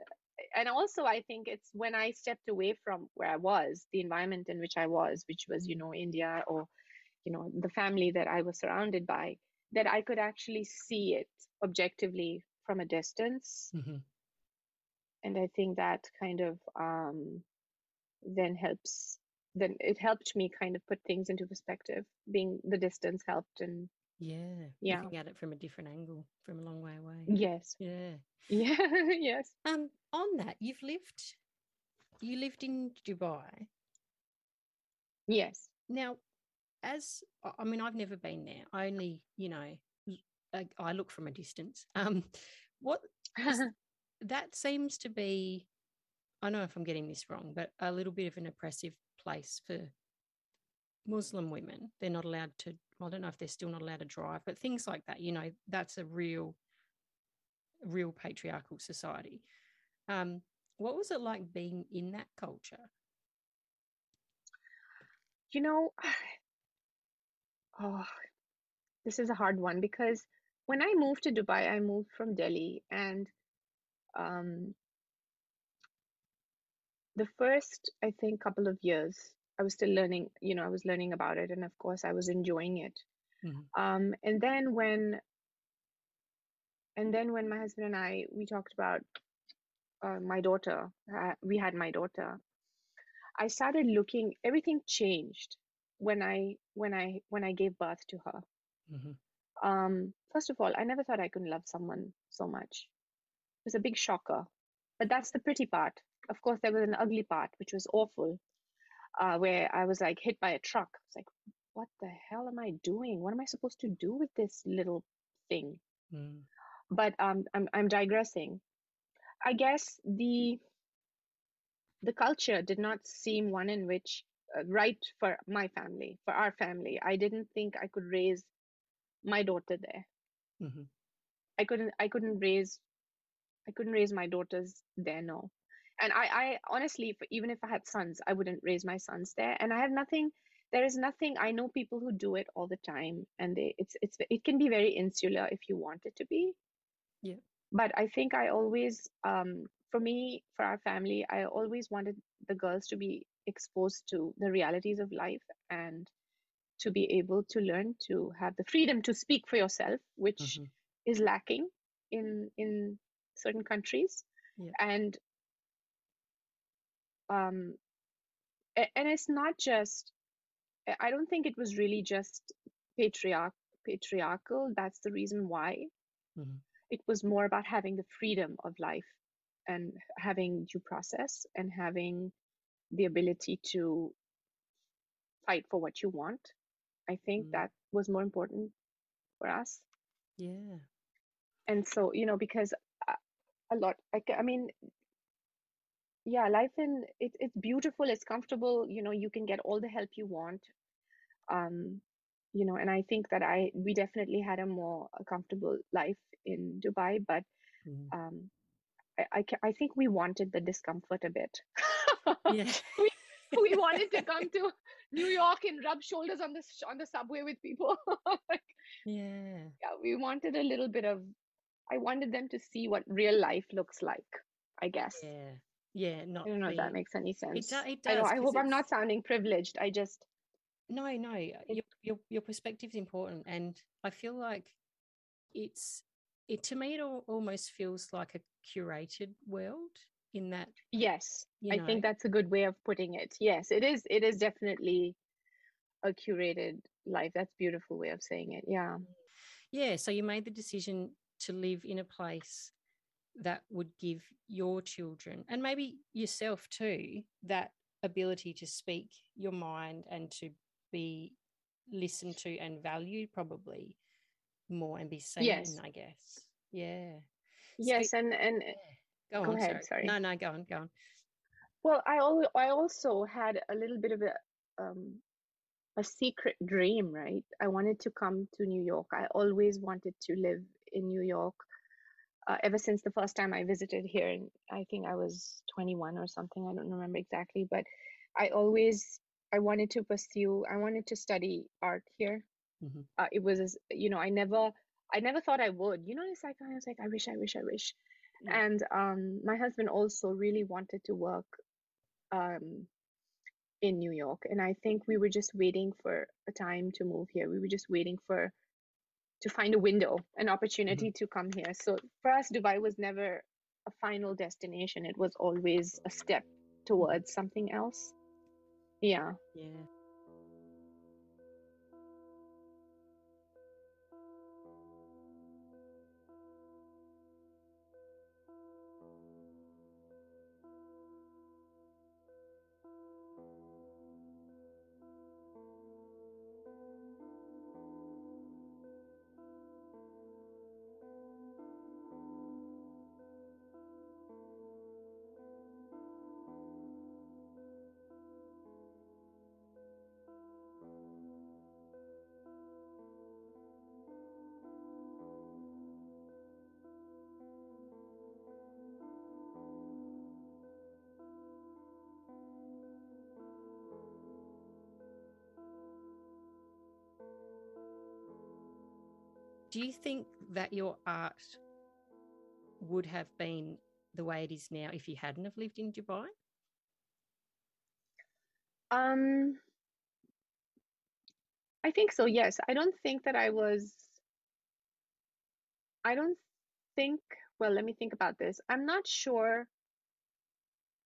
S2: and also i think it's when i stepped away from where i was the environment in which i was which was you know india or you know the family that i was surrounded by that i could actually see it objectively from a distance mm-hmm. And i think that kind of um then helps then it helped me kind of put things into perspective being the distance helped and
S1: yeah
S2: yeah.
S1: looking at it from a different angle from a long way away.
S2: Yes.
S1: Yeah.
S2: Yeah *laughs* yes.
S1: Um on that you've lived you lived in dubai.
S2: Yes.
S1: Now as i mean i've never been there. I only you know i, I look from a distance. Um what *laughs* that seems to be i don't know if i'm getting this wrong but a little bit of an oppressive place for muslim women they're not allowed to I don't know if they're still not allowed to drive, but things like that, you know, that's a real, real patriarchal society. Um, what was it like being in that culture?
S2: You know, *sighs* oh, this is a hard one because when I moved to Dubai, I moved from Delhi, and um, the first, I think, couple of years I was still learning, you know, I was learning about it, and of course, I was enjoying it. Mm-hmm. Um, and then when, and then when my husband and I we talked about uh, my daughter, uh, we had my daughter. I started looking. Everything changed when I when I when I gave birth to her. Mm-hmm. Um, first of all, I never thought I could love someone so much. It was a big shocker, but that's the pretty part. Of course, there was an ugly part, which was awful uh, where I was like hit by a truck. I was like, what the hell am I doing? What am I supposed to do with this little thing? Mm. But um, I'm I'm digressing. I guess the the culture did not seem one in which uh, right for my family, for our family. I didn't think I could raise my daughter there. Mm-hmm. I couldn't I couldn't raise I couldn't raise my daughters there. No, and I, I honestly, even if I had sons, I wouldn't raise my sons there. And I have nothing. There is nothing. I know people who do it all the time, and they, it's it's it can be very insular if you want it to be.
S1: Yeah.
S2: But I think I always, um, for me, for our family, I always wanted the girls to be exposed to the realities of life and to be able to learn to have the freedom to speak for yourself, which mm-hmm. is lacking in in certain countries.
S1: Yeah.
S2: And um, and it's not just i don't think it was really just patriarch patriarchal that's the reason why mm-hmm. it was more about having the freedom of life and having due process and having the ability to fight for what you want i think mm-hmm. that was more important for us
S1: yeah
S2: and so you know because a lot. I, I mean yeah life in it, it's beautiful it's comfortable you know you can get all the help you want um you know and i think that i we definitely had a more comfortable life in dubai but mm. um I, I, I think we wanted the discomfort a bit.
S1: Yeah. *laughs*
S2: We, we wanted to come *laughs* to new york and rub shoulders on the on the subway with people. *laughs*
S1: Like, yeah.
S2: Yeah we wanted a little bit of i wanted them to see what real life looks like i guess.
S1: Yeah. Yeah not
S2: i don't know if that makes any sense.
S1: it, do, it does
S2: i, I hope i'm not sounding privileged. I just
S1: no no. Your, your your perspective's important and i feel like it's it to me it almost feels like a curated world in that
S2: yes. i know. think that's a good way of putting it. Yes it is it is definitely a curated life. That's beautiful way of saying it. Yeah.
S1: Yeah so you made the decision to live in a place that would give your children and maybe yourself too that ability to speak your mind and to be listened to and valued probably more and be seen yes. i guess yeah
S2: yes so, and and
S1: yeah. go,
S2: go
S1: on,
S2: ahead sorry. sorry.
S1: no no go on go on
S2: well i al- i also had a little bit of a um a secret dream right i wanted to come to new york i always wanted to live in new york uh, ever since the first time I visited here. And I think I was 21 or something. I don't remember exactly, but I always I wanted to pursue. I wanted to study art here. Mm-hmm. Uh, it was, you know, I never. I never thought I would. You know, it's like I was like, I wish, I wish, I wish.
S1: Yeah.
S2: And um, my husband also really wanted to work um, in New York, and I think we were just waiting for a time to move here. We were just waiting for to find a window, an mm-hmm. opportunity to come here. So for us, Dubai was never a final destination. It was always a step towards something else. Yeah.
S1: Yeah. Do you think that your art would have been the way it is now if you hadn't have lived in Dubai?
S2: Um, I think so, yes. I don't think that I was, I don't think, well, let me think about this. I'm not sure,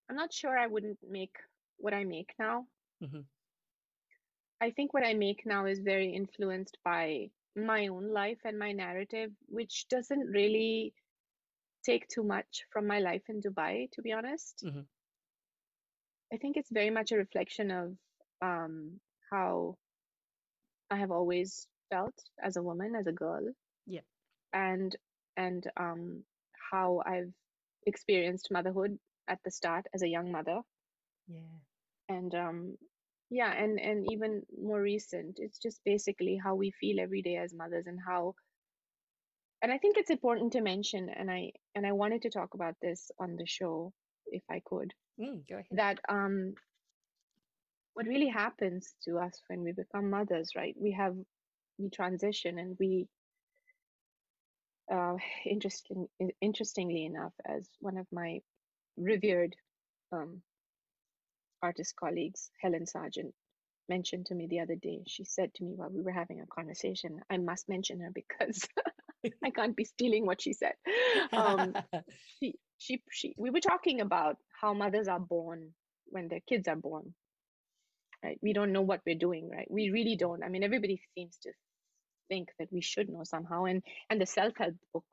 S2: I'm not sure I wouldn't make what I make now.
S1: Mhm.
S2: I think what I make now is very influenced by my own life and my narrative, which doesn't really take too much from my life in Dubai, to be honest.
S1: Mhm.
S2: I think it's very much a reflection of um, how I have always felt as a woman, as a girl,
S1: Yeah.
S2: and and um, how I've experienced motherhood at the start as a young mother,
S1: Yeah.
S2: and um, yeah, and and even more recent. It's just basically how we feel every day as mothers, and how. And I think it's important to mention, and I and I wanted to talk about this on the show if I could
S1: Mm, go ahead.
S2: that um what really happens to us when we become mothers right we have we transition and we uh *sighs* interesting interestingly enough as one of my revered um artist colleagues helen sargent mentioned to me the other day she said to me while we were having a conversation i must mention her because *laughs* i can't be stealing what she said. Um *laughs* she she she we were talking about how mothers are born when their kids are born right? We don't know what we're doing right? We really don't. I mean everybody seems to think that we should know somehow and and the self-help book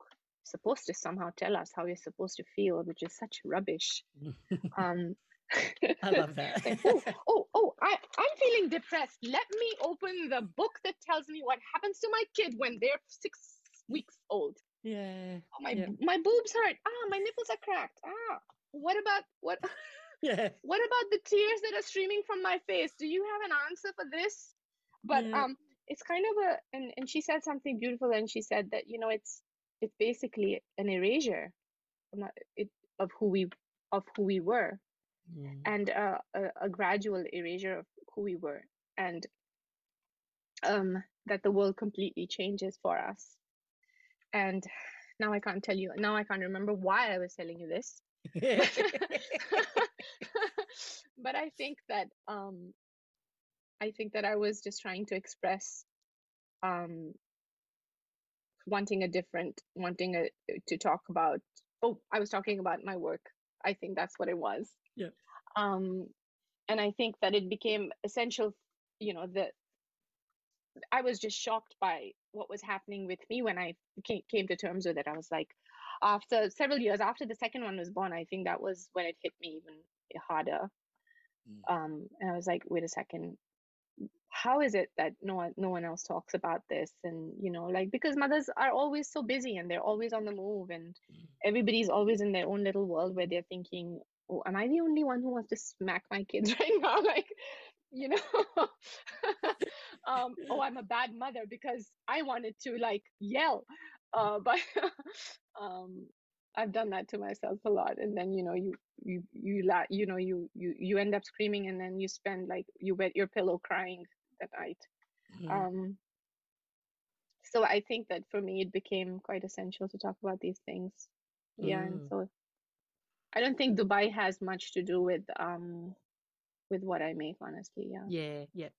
S2: supposed to somehow tell us how you're supposed to feel which is such rubbish. *laughs* Um
S1: I love that.
S2: like, oh, oh, oh, I, I'm feeling depressed. Let me open the book that tells me what happens to my kid when they're six weeks old.
S1: yeah.
S2: Oh, my
S1: Yeah.
S2: my boobs hurt. Ah, my nipples are cracked. Ah, what about what *laughs*
S1: Yeah.
S2: what about the tears that are streaming from my face? Do you have an answer for this? But
S1: Yeah.
S2: um, it's kind of a and and she said something beautiful, and she said that you know it's it's basically an erasure, a- it of who we of who we were,
S1: Mm.
S2: and uh, a a gradual erasure of who we were, and um that the world completely changes for us. And now I can't tell you. Now I can't remember why I was telling you this. *laughs* *laughs* but I think that um I think that I was just trying to express um wanting a different wanting a to talk about oh I was talking about my work. I think that's what it was.
S1: Yeah.
S2: Um and I think that it became essential you know the I was just shocked by what was happening with me when I came, came to terms with it. I was like, after several years after the second one was born, I think that was when it hit me even harder.
S1: Mm.
S2: Um, and I was like, wait a second, how is it that no one no one else talks about this? And you know, like because mothers are always so busy and they're always on the move, and
S1: Mm.
S2: everybody's always in their own little world where they're thinking, oh, am I the only one who wants to smack my kids *laughs* right now? Like, you know, *laughs* um, oh, I'm a bad mother because I wanted to like yell. Uh, *laughs* but um, I've done that to myself a lot, and then you know you you you la- you know you you you end up screaming, and then you spend like you wet your pillow crying that night.
S1: Mm.
S2: Um, so I think that for me, it became quite essential to talk about these things. Yeah, and
S1: Mm.
S2: so I don't think Dubai has much to do with um with what I make, honestly. Yeah.
S1: Yeah, yeah.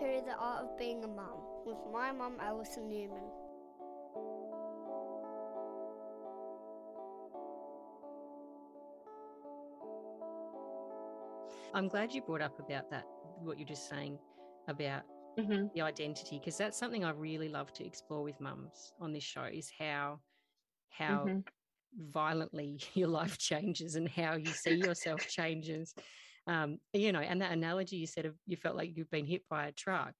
S3: To The Art of Being a Mum with my mum, Alison Newman.
S1: I'm glad you brought up about that, what you're just saying about
S2: hmm
S1: the identity, because that's something I really love to explore with mums on this show is how how
S2: hmm
S1: violently *laughs* your life changes and how you see yourself *laughs* changes. Um, you know, and that analogy you said of you felt like you've been hit by a truck,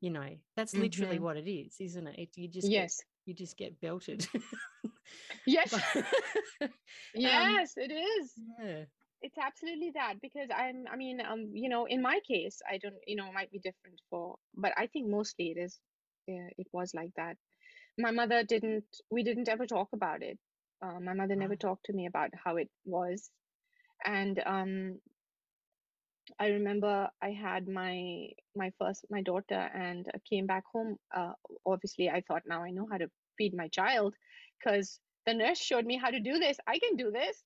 S1: you know, that's literally
S2: hmm
S1: what it is, isn't it? You just get
S2: Yes.
S1: you just get belted. *laughs*
S2: Yes. *laughs*
S1: um,
S2: Yes, it is.
S1: yeah.
S2: It's absolutely that because I'm, I mean, um, you know, in my case, I don't, you know, it might be different for, but I think mostly it is, yeah, it was like that. My mother didn't, we didn't ever talk about it. Uh, my mother never
S1: Ah.
S2: talked to me about how it was. And um, I remember I had my my first my daughter and I came back home. Uh, obviously, I thought now I know how to feed my child because the nurse showed me how to do this. I can do this.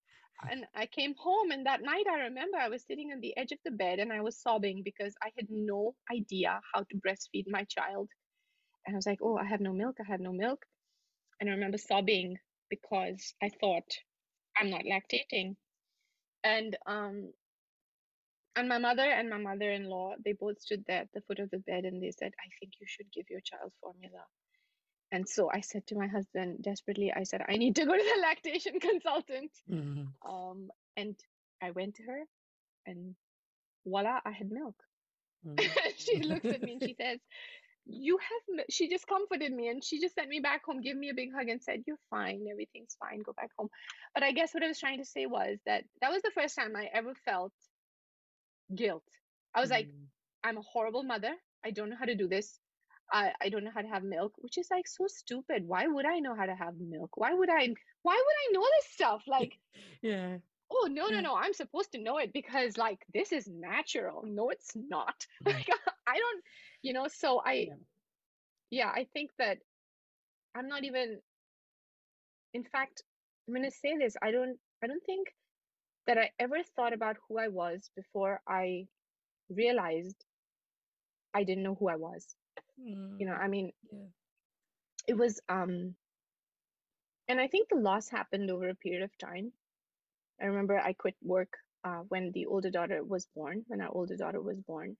S2: And I came home, and that night I remember I was sitting on the edge of the bed and I was sobbing because I had no idea how to breastfeed my child. And I was like, oh, I have no milk. I have no milk. And I remember sobbing because I thought I'm not lactating. And um, and my mother and my mother-in-law, they both stood there at the foot of the bed and they said, I think you should give your child formula. And so I said to my husband desperately, I said, I need to go to the *laughs* lactation consultant.
S1: Mhm.
S2: Um, and I went to her and voila, I had milk.
S1: Mm. *laughs*
S2: she looks at me and she *laughs* says, You have, mi-" she just comforted me and she just sent me back home, gave me a big hug and said, You're fine, everything's fine, go back home. But I guess what I was trying to say was that that was the first time I ever felt guilt. I was like,
S1: Mm.
S2: I'm a horrible mother. I don't know how to do this. I, I don't know how to have milk, which is like so stupid. Why would I know how to have milk? Why would I why would I know this stuff? Like, *laughs*
S1: yeah.
S2: oh no, no, no, I'm supposed to know it because like this is natural. No, it's not. *laughs* Like *laughs* I don't, you know, so I
S1: Yeah.
S2: yeah, I think that I'm not even in fact, I'm gonna say this. I don't I don't think that I ever thought about who I was before I realized I didn't know who I was. You know,
S1: Mm.
S2: I mean,
S1: Yeah.
S2: it was um and I think the loss happened over a period of time. I remember I quit work uh, when the older daughter was born, when our older daughter was born,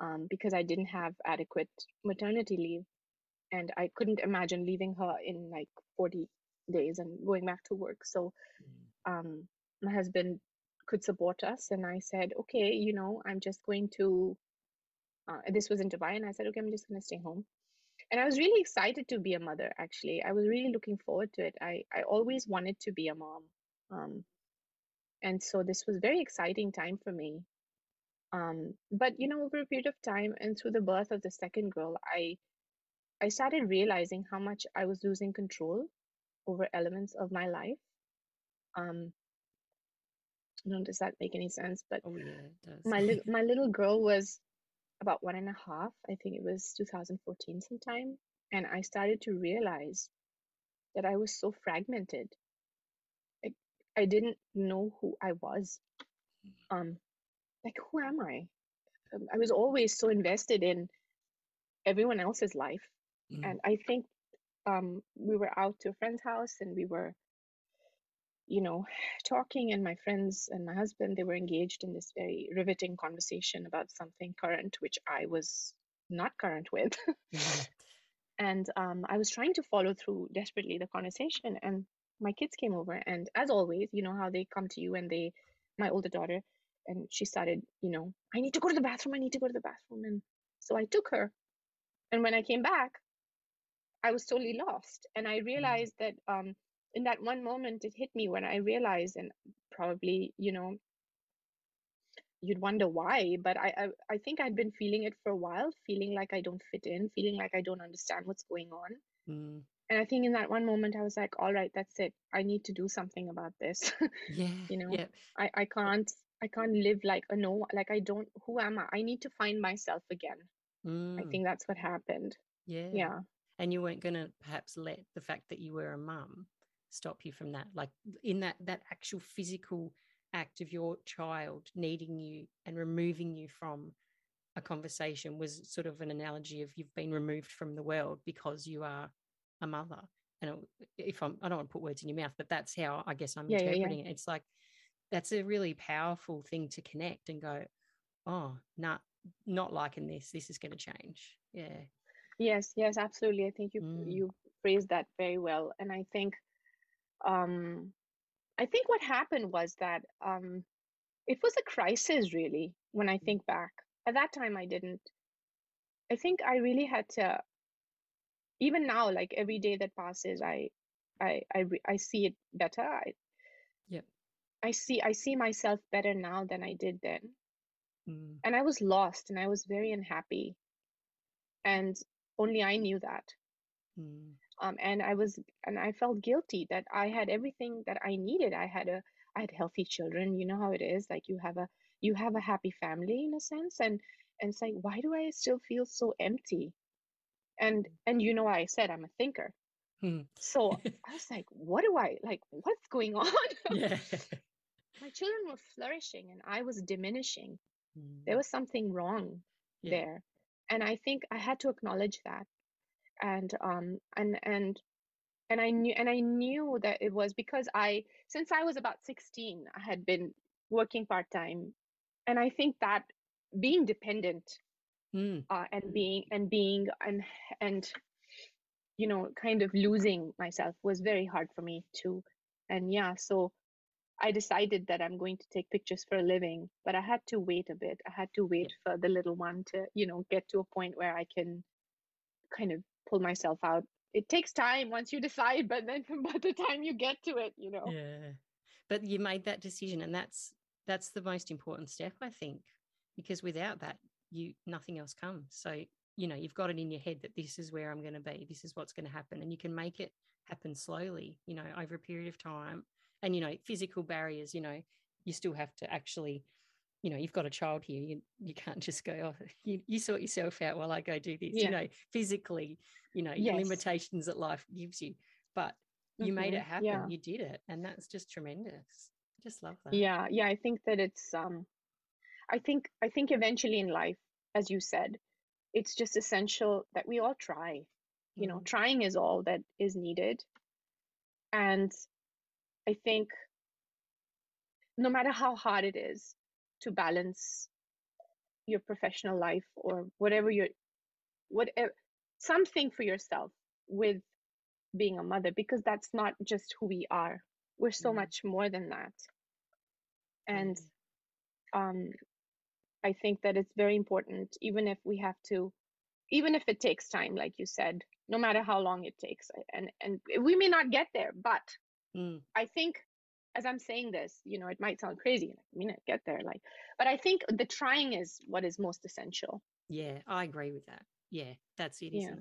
S2: um, because I didn't have adequate maternity leave, and I couldn't imagine leaving her in like 40 days and going back to work. So
S1: Mm.
S2: um, my husband could support us, and I said, okay, you know, I'm just going to. Uh, this was in Dubai, and I said, okay, I'm just going to stay home. And I was really excited to be a mother. Actually, I was really looking forward to it. I I always wanted to be a mom, um, and so this was very exciting time for me. Um, but you know, over a period of time and through the birth of the second girl, I I started realizing how much I was losing control over elements of my life. Um, know, does that make any sense? But
S1: Oh yeah, it does.
S2: my little *laughs* my little girl was about one and a half. I think it was 2014 sometime, and I started to realize that I was so fragmented. Like I didn't know who I was. Um, like who am I? Um, I was always so invested in everyone else's life,
S1: Mm.
S2: and I think um, we were out to a friend's house and we were, you know, talking, and my friends and my husband they were engaged in this very riveting conversation about something current, which I was not current with.
S1: Mm-hmm. *laughs*
S2: and um, I was trying to follow through desperately the conversation, and my kids came over, and as always, you know how they come to you and they, my older daughter, and she started, you know, I need to go to the bathroom, I need to go to the bathroom, and so I took her, and when I came back, I was totally lost, and I
S1: Mm.
S2: realized that um, in that one moment it hit me when I realized, and probably, you know, you'd wonder why, but I, I I think I'd been feeling it for a while, feeling like I don't fit in, feeling like I don't understand what's going on.
S1: Mm.
S2: And I think in that one moment I was like, all right, that's it. I need to do something about this. *laughs*
S1: Yeah.
S2: You know,
S1: Yeah.
S2: I, I can't I can't live like a no like I don't who am I? I need to find myself again. I
S1: Mm.
S2: think that's what happened.
S1: Yeah.
S2: Yeah.
S1: And you weren't going to perhaps let the fact that you were a mum stop you from that. Like in that that actual physical act of your child needing you and removing you from a conversation was sort of an analogy of you've been removed from the world because you are a mother. And if I'm, I don't want to put words in your mouth, but that's how I guess I'm
S2: Yeah, yeah, yeah.
S1: interpreting it. It's like that's a really powerful thing to connect and go, oh, nah, not liking this. This is going to change. Yeah.
S2: Yes, yes, absolutely. I think you
S1: Mm.
S2: you phrased that very well. And I think um I think what happened was that um it was a crisis really when I think back. At that time I didn't I think I really had to even now like every day that passes I I I I see it better. I
S1: Yep.
S2: I see I see myself better now than I did then.
S1: Mm.
S2: And I was lost and I was very unhappy. And only I knew that.
S1: Mm.
S2: Um, and I was and I felt guilty that I had everything that I needed. I had a I had healthy children. You know how it is. Like you have a you have a happy family in a sense, and and it's like why do I still feel so empty? And and you know I said I'm a thinker,
S1: Hmm.
S2: so *laughs* I was like, what do I like? What's going *laughs* on?
S1: yeah.
S2: My children were flourishing, and I was diminishing.
S1: Mm.
S2: There was something wrong
S1: Yeah.
S2: there, and I think I had to acknowledge that. And um and and and I knew and I knew that it was because I since I was about 16 I had been working part-time and I think that being dependent
S1: Mm.
S2: uh, and being and being and and you know kind of losing myself was very hard for me too and yeah so I decided that I'm going to take pictures for a living but I had to wait a bit I had to wait for the little one to you know get to a point where I can kind of pull myself out it takes time once you *laughs* decide but then *laughs* by the time you get to it you know
S1: Yeah. But you made that decision and that's that's the most important step, I think. Because without that, you nothing else comes. So, you know, you've got it in your head that this is where I'm going to be, this is what's going to happen. And you can make it happen slowly, you know, over a period of time. And, you know, physical barriers, you know, you still have to actually, you know, you've got a child here. You you can't just go, oh, you, you sort yourself out while I go do this.
S2: Yeah.
S1: You know, physically, you know,
S2: Yes.
S1: limitations that life gives you. But you made it happen
S2: yeah.
S1: you did it and that's just tremendous I just love that
S2: yeah yeah i think that it's um i think i think eventually in life as you said it's just essential that we all try you know
S1: Mm.
S2: trying is all that is needed and i think no matter how hard it is to balance your professional life or whatever your whatever something for yourself with being a mother because that's not just who we are we're so
S1: Mm.
S2: much more than that and
S1: Mm.
S2: um i think that it's very important even if we have to even if it takes time like you said no matter how long it takes and and we may not get there but
S1: Mm.
S2: i think as i'm saying this you know it might sound crazy like i mean I get there like but i think the trying is what is most essential.
S1: Yeah i agree with that. Yeah that's it
S2: Yeah.
S1: it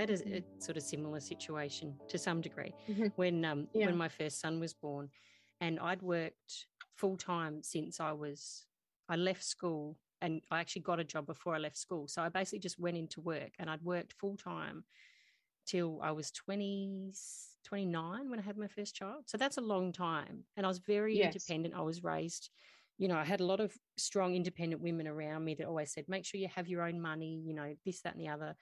S1: I had a, a, sort of similar situation to some degree
S2: Mhm.
S1: when um
S2: Yeah.
S1: when my first son was born, and I'd worked full time since I was I left school and I actually got a job before I left school. So I basically just went into work and I'd worked full time till I was 20, 29 when I had my first child. So that's a long time. And I was very
S2: Yes.
S1: independent. I was raised, you know, I had a lot of strong independent women around me that always said, make sure you have your own money, you know, this, that, and the other.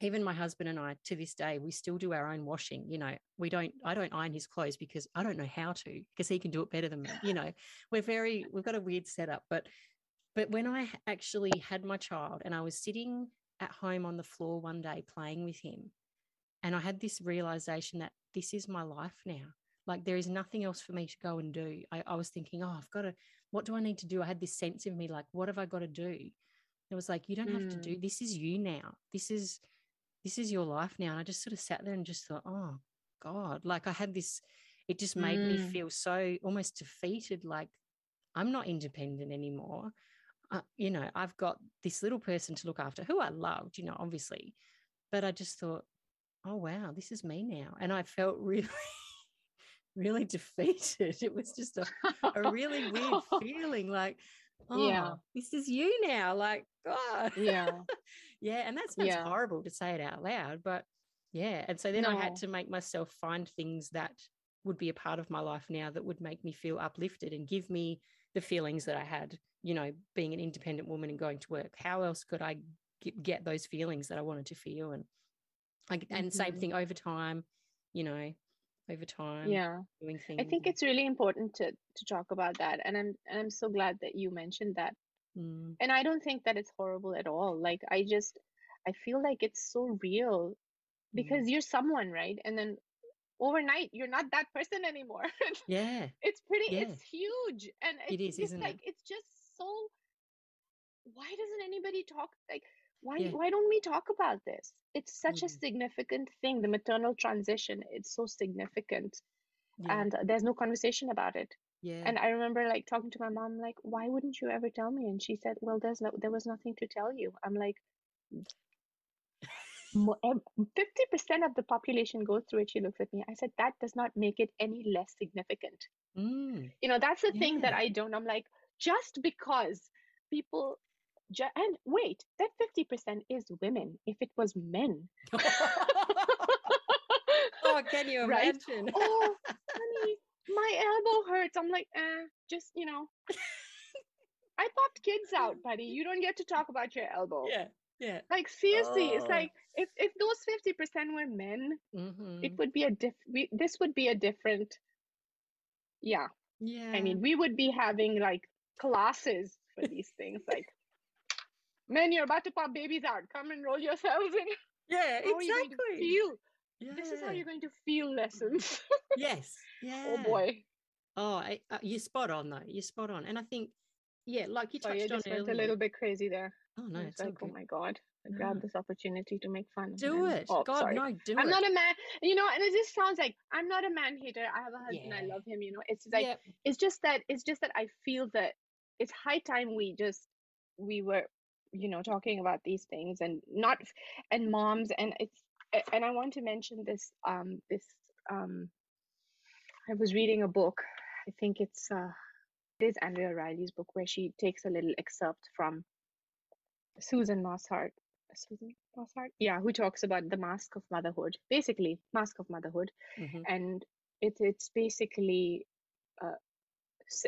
S1: Even my husband and I, to this day, we still do our own washing. You know, we don't, I don't iron his clothes because I don't know how to, because he can do it better than me. You know, we're very, we've got a weird setup. But, but when I actually had my child and I was sitting at home on the floor one day playing with him, and I had this realization that this is my life now. Like there is nothing else for me to go and do. I, I was thinking, oh, I've got to, what do I need to do? I had this sense in me like, what have I got to do? It was like, you don't have to do mm. this is you now. This is this is your life now. And I just sort of sat there and just thought, oh God. Like I had this, it just made me
S2: Mm.
S1: feel so almost defeated, like I'm not independent anymore. Uh, you know, I've got this little person to look after who I loved, you know, obviously. But I just thought, oh wow, this is me now. And I felt *laughs* really, really defeated. It was just a, a really weird *laughs* feeling like, oh,
S2: Yeah.
S1: this is you now. Like, God.
S2: yeah. *laughs*
S1: yeah. And that sounds
S2: Yeah.
S1: horrible to say it out loud, but yeah. And so then I had to make myself find things that would be a part of my life now that would make me feel uplifted and give me the feelings that I had, you know, being an independent woman and going to work. How else could I get, those feelings that I wanted to feel? And I, and same
S2: Mhm.
S1: thing over time, you know, over time,
S2: Yeah.
S1: doing things.
S2: I think it's really important to to talk about that, and I'm and I'm so glad that you mentioned that.
S1: Mm,
S2: And I don't think that it's horrible at all. Like I just I feel like it's so real
S1: mm.
S2: because you're someone, right? And then overnight you're not that person anymore. *laughs*
S1: yeah,
S2: it's pretty
S1: Yeah.
S2: it's huge and
S1: It
S2: it's just
S1: isn't it?
S2: like it's just so why doesn't anybody talk like why
S1: Yeah.
S2: why don't we talk about this? It's such a
S1: Mm.
S2: significant thing the maternal transition it's so significant
S1: yeah,
S2: and there's no conversation about it.
S1: Yeah.
S2: and i remember like talking to my mom like why wouldn't you ever tell me? And she said well there's no there was nothing to tell you. I'm like 50% of the population goes through it she looks at me. I said that does not make it any less significant.
S1: Mm,
S2: you know that's the thing that i don't i'm like just because people and wait that 50% is women if it was men *laughs*
S1: oh, can you *laughs*
S2: Right?
S1: imagine?
S2: oh *laughs* honey my elbow hurts i'm like eh, just you know i popped kids out buddy you don't get to talk about your elbow
S1: yeah, yeah.
S2: like seriously it's
S1: Oh.
S2: like if if those 50% were men
S1: Mm-hmm.
S2: it would be a diff we, this would be a different yeah
S1: yeah.
S2: I mean, we would be having like classes for these things. Like, men, you're about to pop babies out. Come and roll yourselves in.
S1: yeah,
S2: How are you going to
S1: exactly.
S2: feel?
S1: Yeah.
S2: This is how you're going to feel lessons. *laughs*
S1: Yes. Yeah.
S2: oh boy.
S1: Oh, I, uh, you're spot on though. You're spot on, and I think, yeah, like you
S2: Sorry, I
S1: touched on
S2: just went
S1: earlier.
S2: a little bit crazy there.
S1: Oh no, it's
S2: like, oh my god, I
S1: No.
S2: grabbed this opportunity to make fun. of
S1: Do it.
S2: Oh,
S1: God,
S2: sorry.
S1: no, do it.
S2: I'm
S1: it.
S2: not a man, you know, and it just sounds like I'm not a man hater. I have a husband. I love him. You know, it's like
S1: yeah.
S2: it's just that it's just that I feel that it's high time we just we were you know talking about these things and not and moms and it's and I want to mention this um this um I was reading a book I think it's uh it is Andrea Riley's book where she takes a little excerpt from Susan Maushart Susan Maushart yeah who talks about the mask of motherhood basically mask of motherhood
S1: Mhm.
S2: and it, it's basically uh,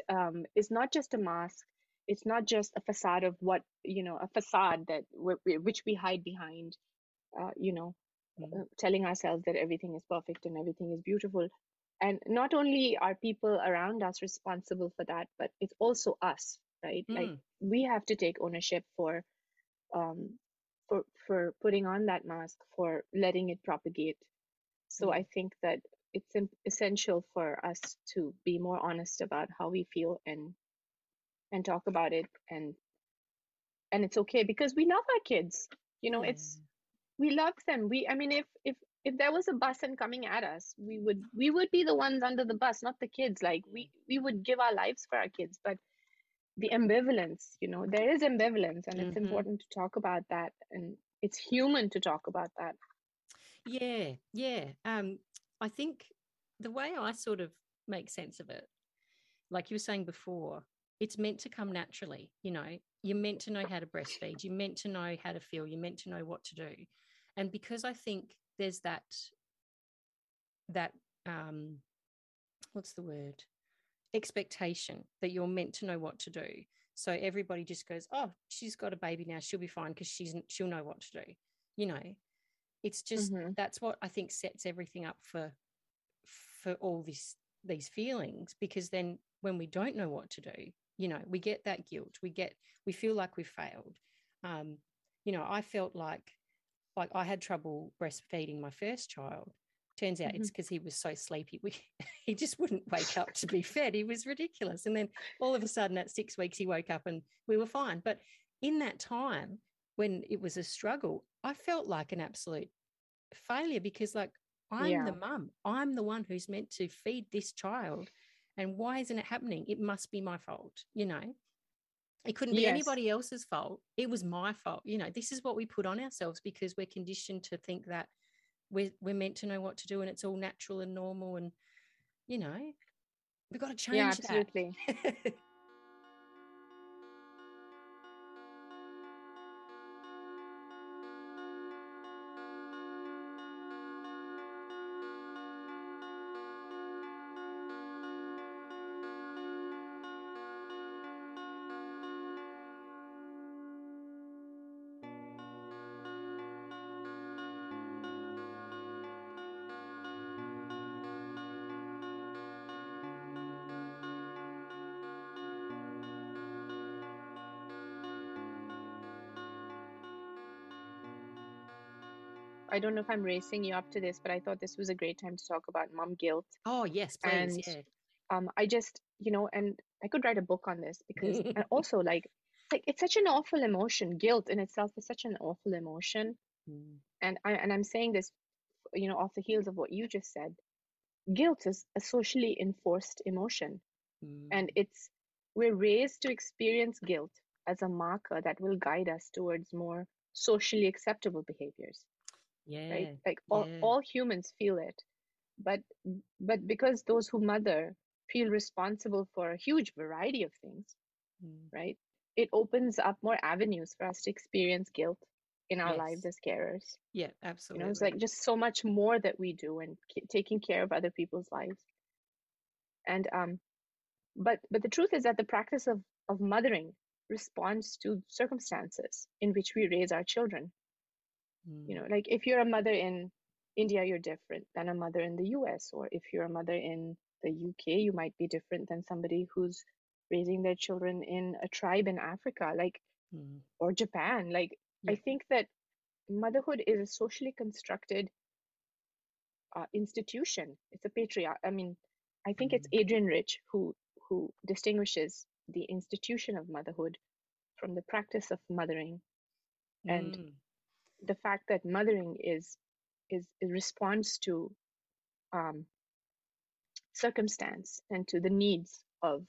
S2: um, it's not just a mask it's not just a facade of what you know a facade that which we hide behind uh, you know
S1: Mhm.
S2: uh, telling ourselves that everything is perfect and everything is beautiful and not only are people around us responsible for that but it's also us right like
S1: Mm.
S2: we have to take ownership for um for for putting on that mask for letting it propagate so
S1: Yeah.
S2: i think that it's essential for us to be more honest about how we feel and and talk about it and and it's okay because we love our kids you know it's we love them. We i mean if if if there was a bus and coming at us we would we would be the ones under the bus not the kids. Like we we would give our lives for our kids but the ambivalence you know there is ambivalence and it's
S1: Mhm.
S2: important to talk about that and it's human to talk about that.
S1: Yeah yeah um i think the way i sort of make sense of it like you were saying before it's meant to come naturally you know? You're meant to know how to breastfeed you're meant to know how to feel you're meant to know what to do. And because i think there's that that um what's the word? Expectation that you're meant to know what to do. So everybody just goes oh she's got a baby now she'll be fine because she's she'll know what to do you know? It's just mm-hmm. that's what i think sets everything up for for all this these feelings because then when we don't know what to do you know we get that guilt we get we feel like we've failed. Um you know i felt like like i had trouble breastfeeding my first child. Turns out mm-hmm. it's because he was so sleepy we, *laughs* he just wouldn't wake up to be fed. He was ridiculous. And then all of a sudden at six weeks he woke up and we were fine. But in that time when it was a struggle i felt like an absolute failure because like i'm yeah. the mum. I'm the one who's meant to feed this child and why isn't it happening? It must be my fault you know? It couldn't be yes. anybody else's fault. It was my fault you know? This is what we put on ourselves because we're conditioned to think that we're, we're meant to know what to do and it's all natural and normal and you know? We've got to change
S2: yeah absolutely *laughs* I don't know if I'm racing you up to this, but I thought this was a great time to talk about mom guilt.
S1: Oh yes, please. And yeah.
S2: um, I just you know, and I could write a book on this because, *laughs* and also like, like it's such an awful emotion. Guilt in itself is such an awful emotion, mm. and I and I'm saying this, you know, off the heels of what you just said. Guilt is a socially enforced emotion, mm. and it's we're raised to experience guilt as a marker that will guide us towards more socially acceptable behaviors
S1: yeah
S2: right like all, yeah. all humans feel it but but because those who mother feel responsible for a huge variety of things mm. right it opens up more avenues for us to experience guilt in our yes. lives as carers
S1: yeah absolutely
S2: you know it's like just so much more that we do and taking care of other people's lives and um but but the truth is that the practice of of mothering responds to circumstances in which we raise our children you know like if you're a mother in india you're different than a mother in the us or if you're a mother in the uk you might be different than somebody who's raising their children in a tribe in africa like mm. or japan like yeah. i think that motherhood is a socially constructed uh, institution it's a patriarch i mean i think mm. it's Adrienne Rich who who distinguishes the institution of motherhood from the practice of mothering and mm the fact that mothering is is it responds to um, circumstance and to the needs of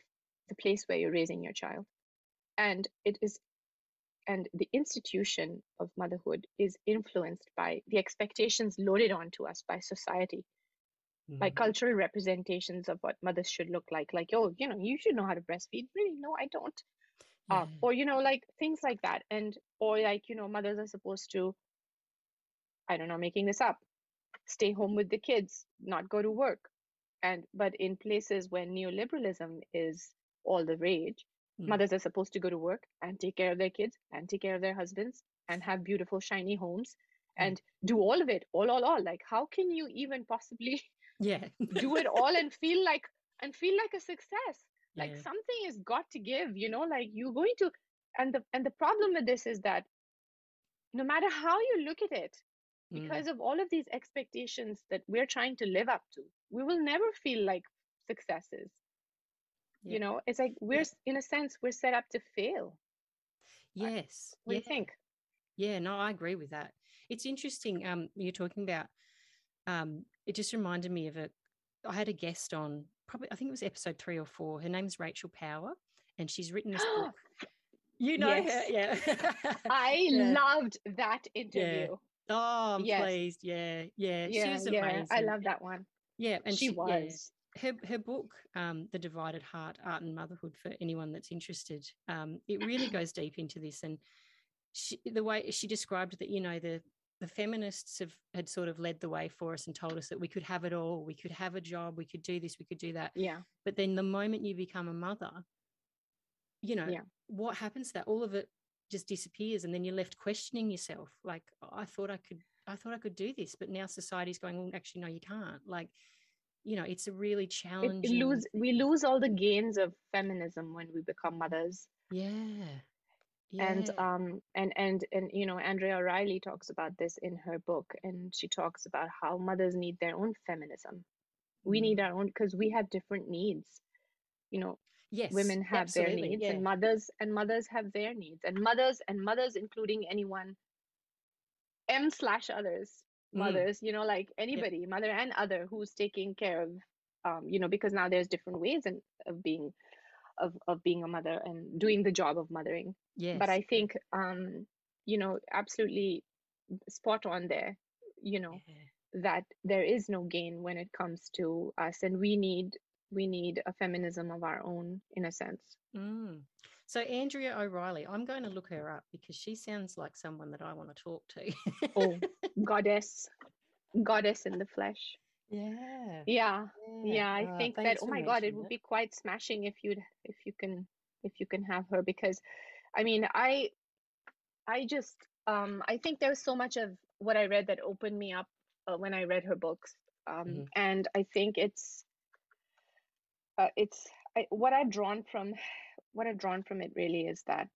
S2: the place where you're raising your child. And it is and the institution of motherhood is influenced by the expectations loaded onto us by society mm-hmm. by cultural representations of what mothers should look like. Like oh you know you should know how to breastfeed. Really? No i don't uh, or you know like things like that and or like you know mothers are supposed to i don't know making this up stay home with the kids not go to work and but in places where neoliberalism is all the rage mm. mothers are supposed to go to work and take care of their kids and take care of their husbands and have beautiful shiny homes mm. and do all of it all all all like how can you even possibly
S1: yeah *laughs*
S2: do it *laughs* all and feel like and feel like a success like yeah. something has got to give you know like you're going to and the and the problem with this is that no matter how you look at it mm. because mm. of all of these expectations that we're trying to live up to we will never feel like successes yeah. you know it's like we're in a sense we're set up to fail
S1: yes
S2: what yeah. do you think
S1: yeah no i agree with that it's interesting um you're talking about um it just reminded me of a i had a guest on probably I think it was episode three or four. Her name's Rachel Power, and she's written this book. *gasps* You know
S2: Yes.
S1: her, yeah. *laughs*
S2: I *laughs*
S1: Yeah.
S2: loved that interview.
S1: Oh, I'm
S2: Yes.
S1: pleased. Yeah, yeah.
S2: Yeah,
S1: She's
S2: yeah,
S1: amazing.
S2: I love that one.
S1: Yeah, and
S2: she
S1: yeah.
S2: was.
S1: her her book, um, The Divided Heart: Art and Motherhood, for anyone that's interested, um, it really goes deep into this. And she, the way she described that, you know, the the feminists have had sort of led the way for us and told us that we could have it all, we could have a job, we could do this, we could do that.
S2: Yeah.
S1: But then the moment you become a mother, you know,
S2: Yeah.
S1: what happens to that? All of it just disappears, and then you're left questioning yourself. Like, "Oh, I thought I could, I thought I could do this, but now society's going, well, actually, no, you can't. Like, you know, it's a really
S2: It,
S1: challenging.
S2: it lose we lose all the gains of feminism when we become mothers.
S1: Yeah.
S2: And um and and and you know andrea o'reilly talks about this in her book and she talks about how mothers need their own feminism we need our own because we have different needs you know
S1: yes.
S2: women have their needs
S1: yeah.
S2: and mothers and mothers have their needs and mothers and mothers including anyone m slash others
S1: Mm.
S2: mothers you know like anybody mother and other who's taking care of um you know because now there's different ways and of being of of being a mother and doing the job of mothering
S1: Yes.
S2: but i think um you know absolutely spot on there you know
S1: Yeah.
S2: that there is no gain when it comes to us and we need we need a feminism of our own in a sense
S1: Mm. So Andrea O'Reilly, I'm going to look her up because she sounds like someone that I want to talk to.
S2: oh *laughs* goddess goddess in the flesh
S1: yeah.
S2: yeah yeah i
S1: Ah,
S2: think that
S1: thanks
S2: oh
S1: for
S2: my god it
S1: mentioning
S2: would be quite smashing if you'd if you can if you can have her because i mean i i just um i think there's so much of what i read that opened me up uh, when i read her books um
S1: Mhm.
S2: and i think it's uh, it's I, what i've drawn from what i've drawn from it really is that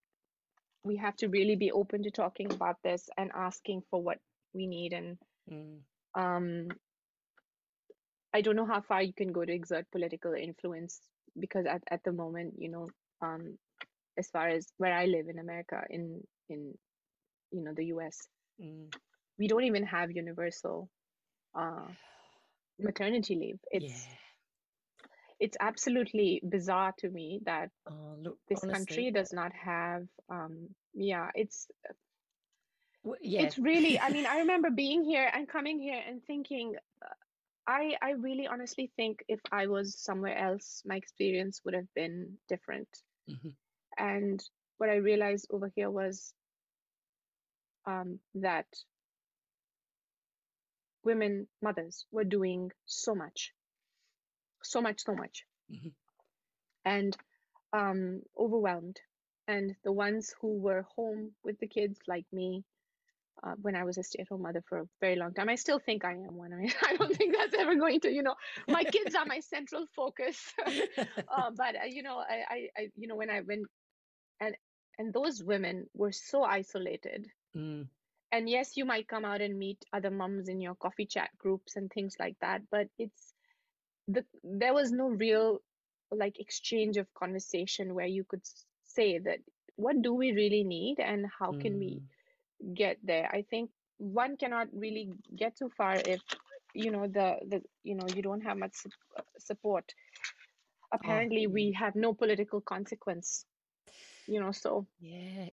S2: we have to really be open to talking about this and asking for what we need and
S1: Mm.
S2: I don't know how far you can go to exert political influence because at, at the moment you know um as far as where i live in america in in you know the us
S1: Mm.
S2: we don't even have universal uh maternity leave it's
S1: yeah.
S2: it's absolutely bizarre to me that
S1: Oh, look,
S2: this
S1: honestly,
S2: country does not have um yeah it's
S1: w- yeah.
S2: it's really i mean i *laughs* remember being here and coming here and thinking uh, i i really honestly think if i was somewhere else my experience would have been different
S1: Mhm.
S2: and what i realized over here was um that women mothers were doing so much so much so much
S1: Mhm.
S2: and um overwhelmed and the ones who were home with the kids like me uh, when I was a stay-at-home mother for a very long time. I still think I am one. I mean, *laughs* I don't think that's ever going to, you know, my kids are my central focus. *laughs* uh, *laughs* but uh, you know, I, I, you know, when I when and and those women were so isolated.
S1: Mm.
S2: And yes, you might come out and meet other mums in your coffee chat groups and things like that, but it's the there was no real like exchange of conversation where you could say that what do we really need and how can we
S1: Mm.
S2: Get there i think one cannot really get too far if you know the the you know you don't have much sup- support apparently we have no political consequence you know so
S1: Yeah.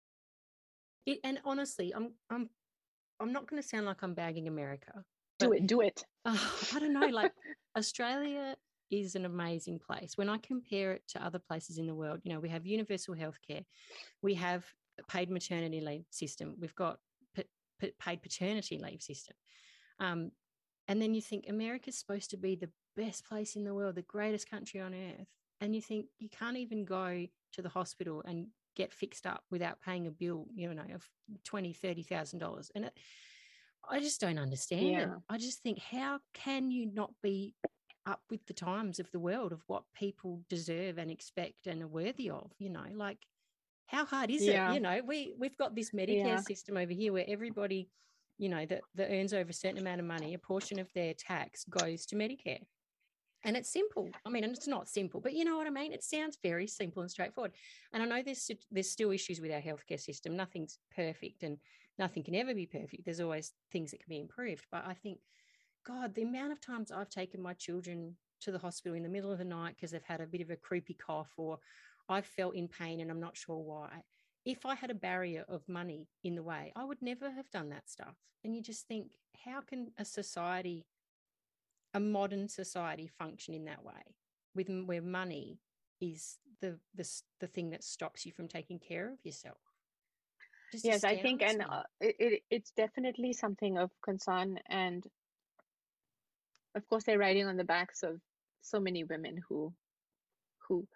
S1: It, and honestly, I'm I'm I'm not going to sound like I'm bagging America.
S2: do it do it
S1: uh, *laughs* I don't know. Like Australia is an amazing place. When I compare it to other places in the world, you know, we have universal healthcare, we have paid maternity leave system, we've got pa- pa- paid paternity leave system, um, and then you think America's supposed to be the best place in the world, the greatest country on earth, and you think you can't even go to the hospital and get fixed up without paying a bill, you know, of twenty, thirty thousand dollars, and it, I just don't understand it.
S2: Yeah.
S1: I just think, how can you not be up with the times of the world of what people deserve and expect and are worthy of? You know, like how hard is
S2: Yeah.
S1: it? You know, we we've got this Medicare
S2: Yeah.
S1: system over here where everybody, you know, that, that earns over a certain amount of money, a portion of their tax goes to Medicare. And it's simple. I mean, and it's not simple, but you know what I mean? It sounds very simple and straightforward. And I know there's there's still issues with our healthcare system. Nothing's perfect and nothing can ever be perfect. There's always things that can be improved. But I think, God, the amount of times I've taken my children to the hospital in the middle of the night because they've had a bit of a creepy cough or I've felt in pain and I'm not sure why. if I had a barrier of money in the way, I would never have done that stuff. And you just think, how can a society, a modern society, function in that way, with where money is the the the thing that stops you from taking care of yourself?
S2: Just yes, I think, and uh, it, it it's definitely something of concern, and of course, they're riding on the backs of so many women who, who,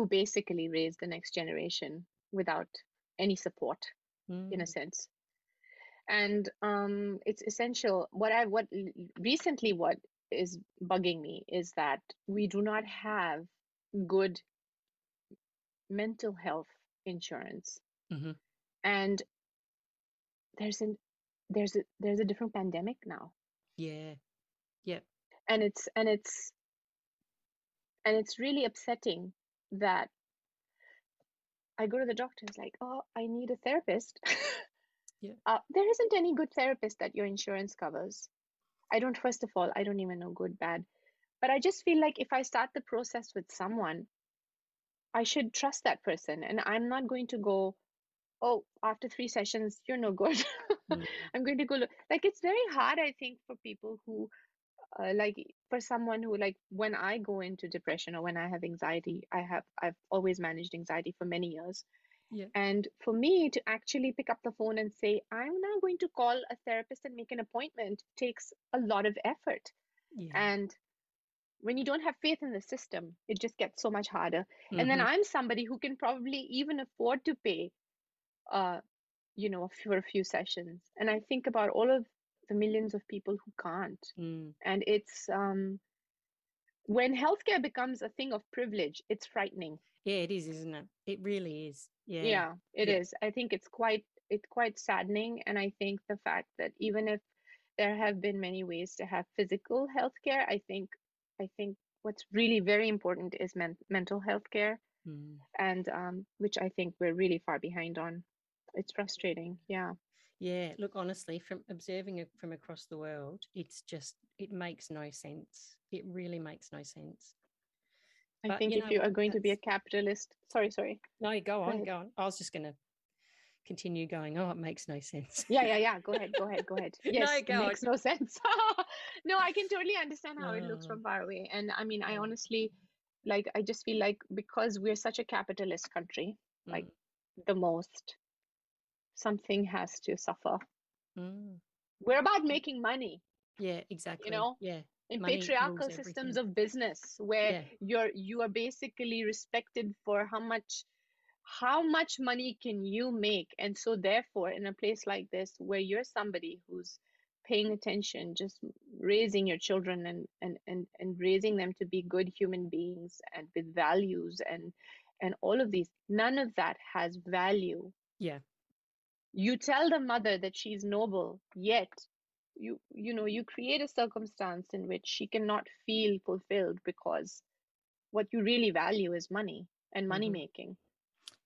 S2: who basically raise the next generation without any support mm. in a mm. sense and um, it's essential what i what recently what is bugging me is that we do not have good mental health insurance mm-hmm. and there's an there's a there's a different pandemic now
S1: yeah yep
S2: and it's and it's and it's really upsetting that I go to the doctor, it's like, oh, I need a therapist. *laughs*
S1: yeah.
S2: Uh, there isn't any good therapist that your insurance covers. I don't, first of all, I don't even know good, bad. But I just feel like if I start the process with someone, I should trust that person. And I'm not going to go, oh, after three sessions, you're no good. *laughs* mm. I'm going to go, look. like, it's very hard, I think, for people who uh, like for someone who like when i go into depression or when i have anxiety i have i've always managed anxiety for many years
S1: yeah.
S2: and for me to actually pick up the phone and say i'm now going to call a therapist and make an appointment takes a lot of effort
S1: yeah.
S2: and when you don't have faith in the system it just gets so much harder mm-hmm. and then mm-hmm. i'm somebody who can probably even afford to pay uh you know for a few sessions and i think about all of the millions of people who can't.
S1: Mm.
S2: And it's um, when healthcare becomes a thing of privilege, it's frightening.
S1: Yeah, it is, isn't it? It really is. Yeah,
S2: yeah, it yeah. is. I think it's quite it's quite saddening, and I think the fact that even if there have been many ways to have physical healthcare, I think I think what's really very important is men- mental health care,
S1: mm.
S2: and um, which I think we're really far behind on. It's frustrating. Yeah.
S1: Yeah, look, honestly, from observing it from across the world, it's just, it makes no sense. It really makes no sense.
S2: I but, think you if know, you are going to be a capitalist, sorry, sorry.
S1: No, go on, go, go on. I was just going to continue going, oh, it makes no sense.
S2: Yeah, yeah, yeah. Go ahead, go ahead, go ahead. *laughs* Yes, no, go it makes on. no sense. *laughs* no, I can totally understand how it looks from far away. And I mean, I honestly, like, I just feel like because we're such a capitalist country, mm. like the most something has to suffer.
S1: Mm.
S2: We're about making money.
S1: Yeah, exactly.
S2: You know?
S1: Yeah.
S2: In money patriarchal systems of business where yeah. you're you are basically respected for how much how much money can you make and so therefore in a place like this where you're somebody who's paying attention just raising your children and and and, and raising them to be good human beings and with values and and all of these none of that has value
S1: yeah
S2: you tell the mother that she's noble yet you you know you create a circumstance in which she cannot feel fulfilled because what you really value is money and money mm-hmm. making.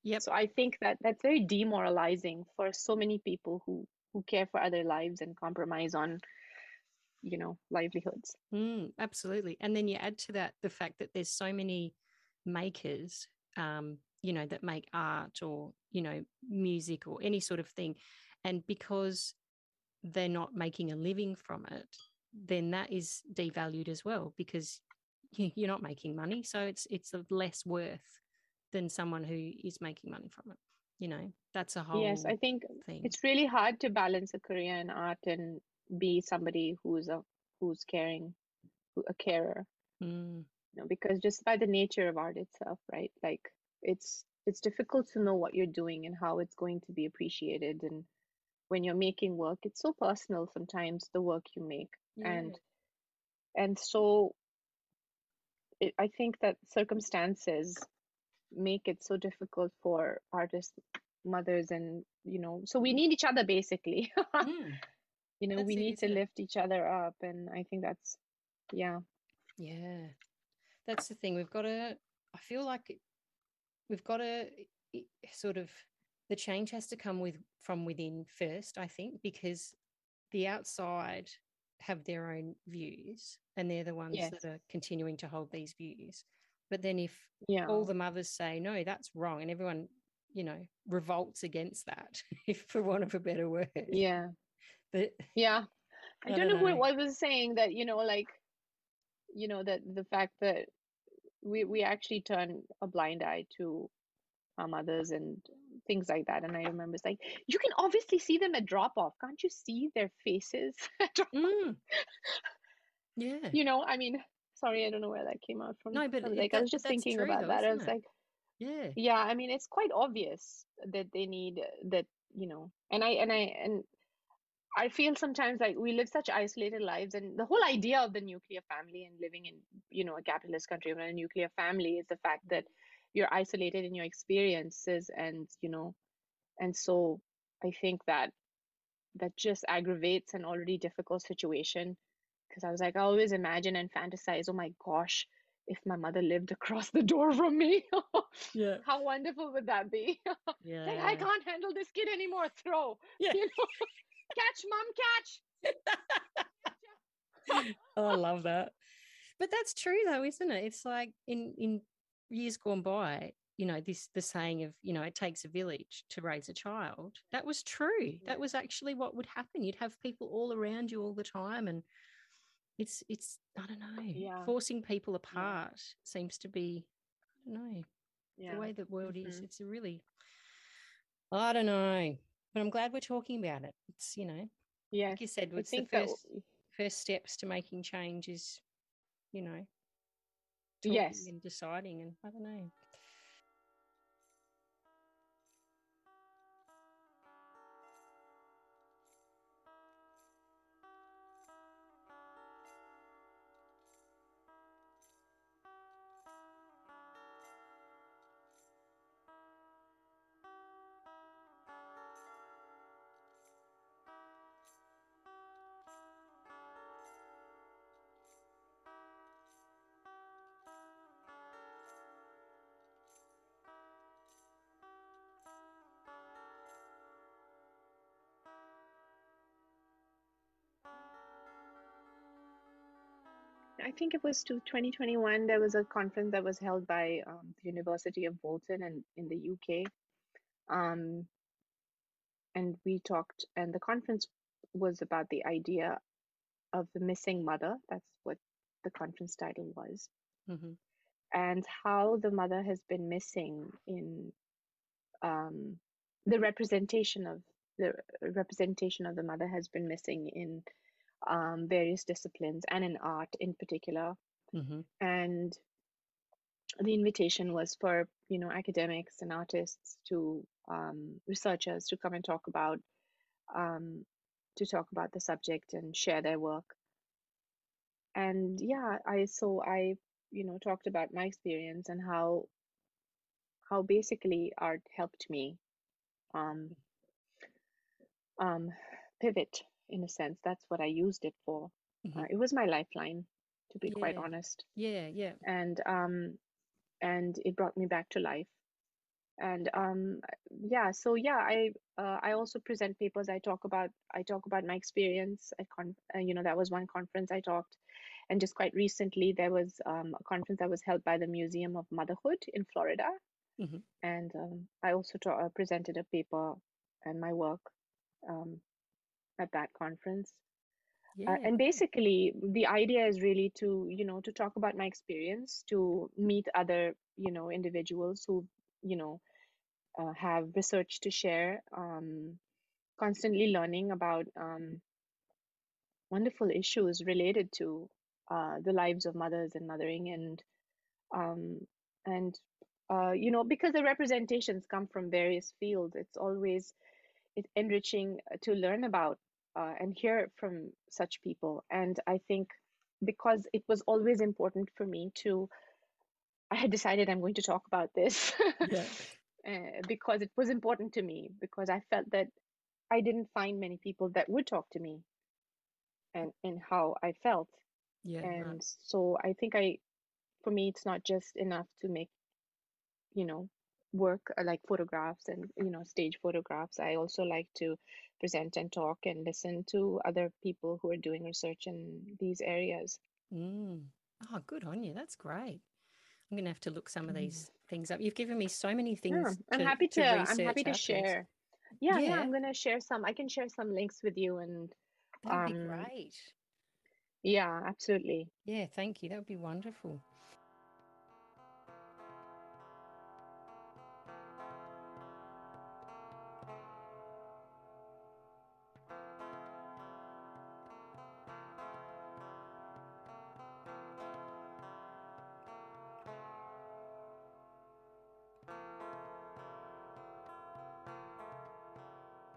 S1: Yeah
S2: so i think that that's very demoralizing for so many people who who care for other lives and compromise on you know livelihoods.
S1: Mm, absolutely. And then you add to that the fact that there's so many makers um, you know that make art or you know music or any sort of thing and because they're not making a living from it then that is devalued as well because you're not making money so it's it's of less worth than someone who is making money from it you know that's a whole
S2: yes i think thing. it's really hard to balance a career in art and be somebody who's a who's caring a carer
S1: mm.
S2: you know because just by the nature of art itself right like it's it's difficult to know what you're doing and how it's going to be appreciated and when you're making work it's so personal sometimes the work you make yeah. and and so it, i think that circumstances make it so difficult for artists mothers and you know so we need each other basically *laughs*
S1: mm.
S2: you know that's we need to lift each other up and i think that's yeah
S1: yeah that's the thing we've got to i feel like we've got to sort of the change has to come with from within first i think because the outside have their own views and they're the ones yes. that are continuing to hold these views but then if
S2: yeah.
S1: all the mothers say no that's wrong and everyone you know, revolts against that, *laughs* if for want of a better word.
S2: Yeah.
S1: But
S2: Yeah. I,
S1: I
S2: don't,
S1: don't
S2: know,
S1: know.
S2: who I was saying that, you know, like, you know, that the fact that we we actually turn a blind eye to our mothers and things like that. And I remember it's like, you can obviously see them at drop off. Can't you see their faces? *laughs*
S1: Mm. *laughs* yeah.
S2: you know, I mean, sorry, I don't know where that came out from.
S1: No, but
S2: I was
S1: it-
S2: like, I was just thinking
S1: true
S2: about
S1: though,
S2: that. I was
S1: it?
S2: like,
S1: Yeah.
S2: yeah i mean it's quite obvious that they need that you know and i and i and i feel sometimes like we live such isolated lives and the whole idea of the nuclear family and living in you know a capitalist country with a nuclear family is the fact that you're isolated in your experiences and you know and so i think that that just aggravates an already difficult situation because i was like i always imagine and fantasize oh my gosh if my mother lived *laughs* across the door from me
S1: Yeah.
S2: how wonderful would that be?
S1: Yeah. *laughs*
S2: like, I can't handle this kid anymore. Throw.
S1: Yeah.
S2: You know? Catch, mom, catch. *laughs*
S1: oh, I love that. But that's true though, isn't it? It's like in in years gone by, you know, this the saying of, you know, it takes a village to raise a child. That was true.
S2: Yeah.
S1: That was actually what would happen. You'd have people all around you all the time and it's it's I don't know.
S2: Yeah.
S1: Forcing people apart seems to be I don't know.
S2: Yeah.
S1: The way the world is.
S2: Mhm.
S1: It's a really I don't know. But I'm glad we're talking about it. It's, you know,
S2: Yes.
S1: like you said, it's the
S2: think that
S1: first first steps to making change is, you know,
S2: Yes.
S1: and deciding, and I don't know.
S2: I think it was to 2021. There was a conference that was held by um, the University of Bolton and in the UK. Um, and we talked, and the conference was about the idea of the missing mother. That's what the conference title was.
S1: hmm
S2: and how the mother has been missing in um, the representation of the representation of the mother has been missing in um, various disciplines and in art in particular.
S1: hmm
S2: And the invitation was for you know academics and artists to um, researchers to come and talk about um, to talk about the subject and share their work. And yeah, I so I you know talked about my experience and how how basically art helped me um, um, pivot in a sense. That's what I used it for.
S1: Mhm.
S2: Uh, it was my lifeline, to be quite honest
S1: Yeah, yeah.
S2: and um and it brought me back to life and um yeah so yeah i uh, i also present papers i talk about i talk about my experience at con- uh, you know that was one conference i talked and just quite recently there was um, a conference that was held by the museum of motherhood in florida
S1: Mhm.
S2: and um, i also ta- uh, presented a paper and my work um, at that conference
S1: Yeah.
S2: uh, and basically the idea is really to you know to talk about my experience to meet other you know individuals who you know uh, have research to share um, constantly learning about um, wonderful issues related to uh, the lives of mothers and mothering and um, and uh, you know because the representations come from various fields it's always it's enriching uh, to learn about uh, and hear from such people and i think because it was always important for me to i had decided i'm going to talk about this
S1: yeah. *laughs*
S2: uh, because it was important to me because i felt that i didn't find many people that would talk to me and and how i felt
S1: Yeah.
S2: and so i think i for me it's not just enough to make you know work uh, like photographs and you know stage photographs i also like to present and talk and listen to other people who are doing research in these areas
S1: Mm. Oh, good on you. That's great. I'm going to have to look some of
S2: Mm.
S1: these things up. You've given me so many things.
S2: Yeah, I'm
S1: to,
S2: happy to, I'm happy to
S1: afterwards.
S2: share. Yeah, yeah,
S1: Yeah,
S2: I'm gonna share some. I can share some links with you and
S1: that would be
S2: um
S1: great.
S2: yeah, absolutely.
S1: Yeah, thank you. That would be wonderful.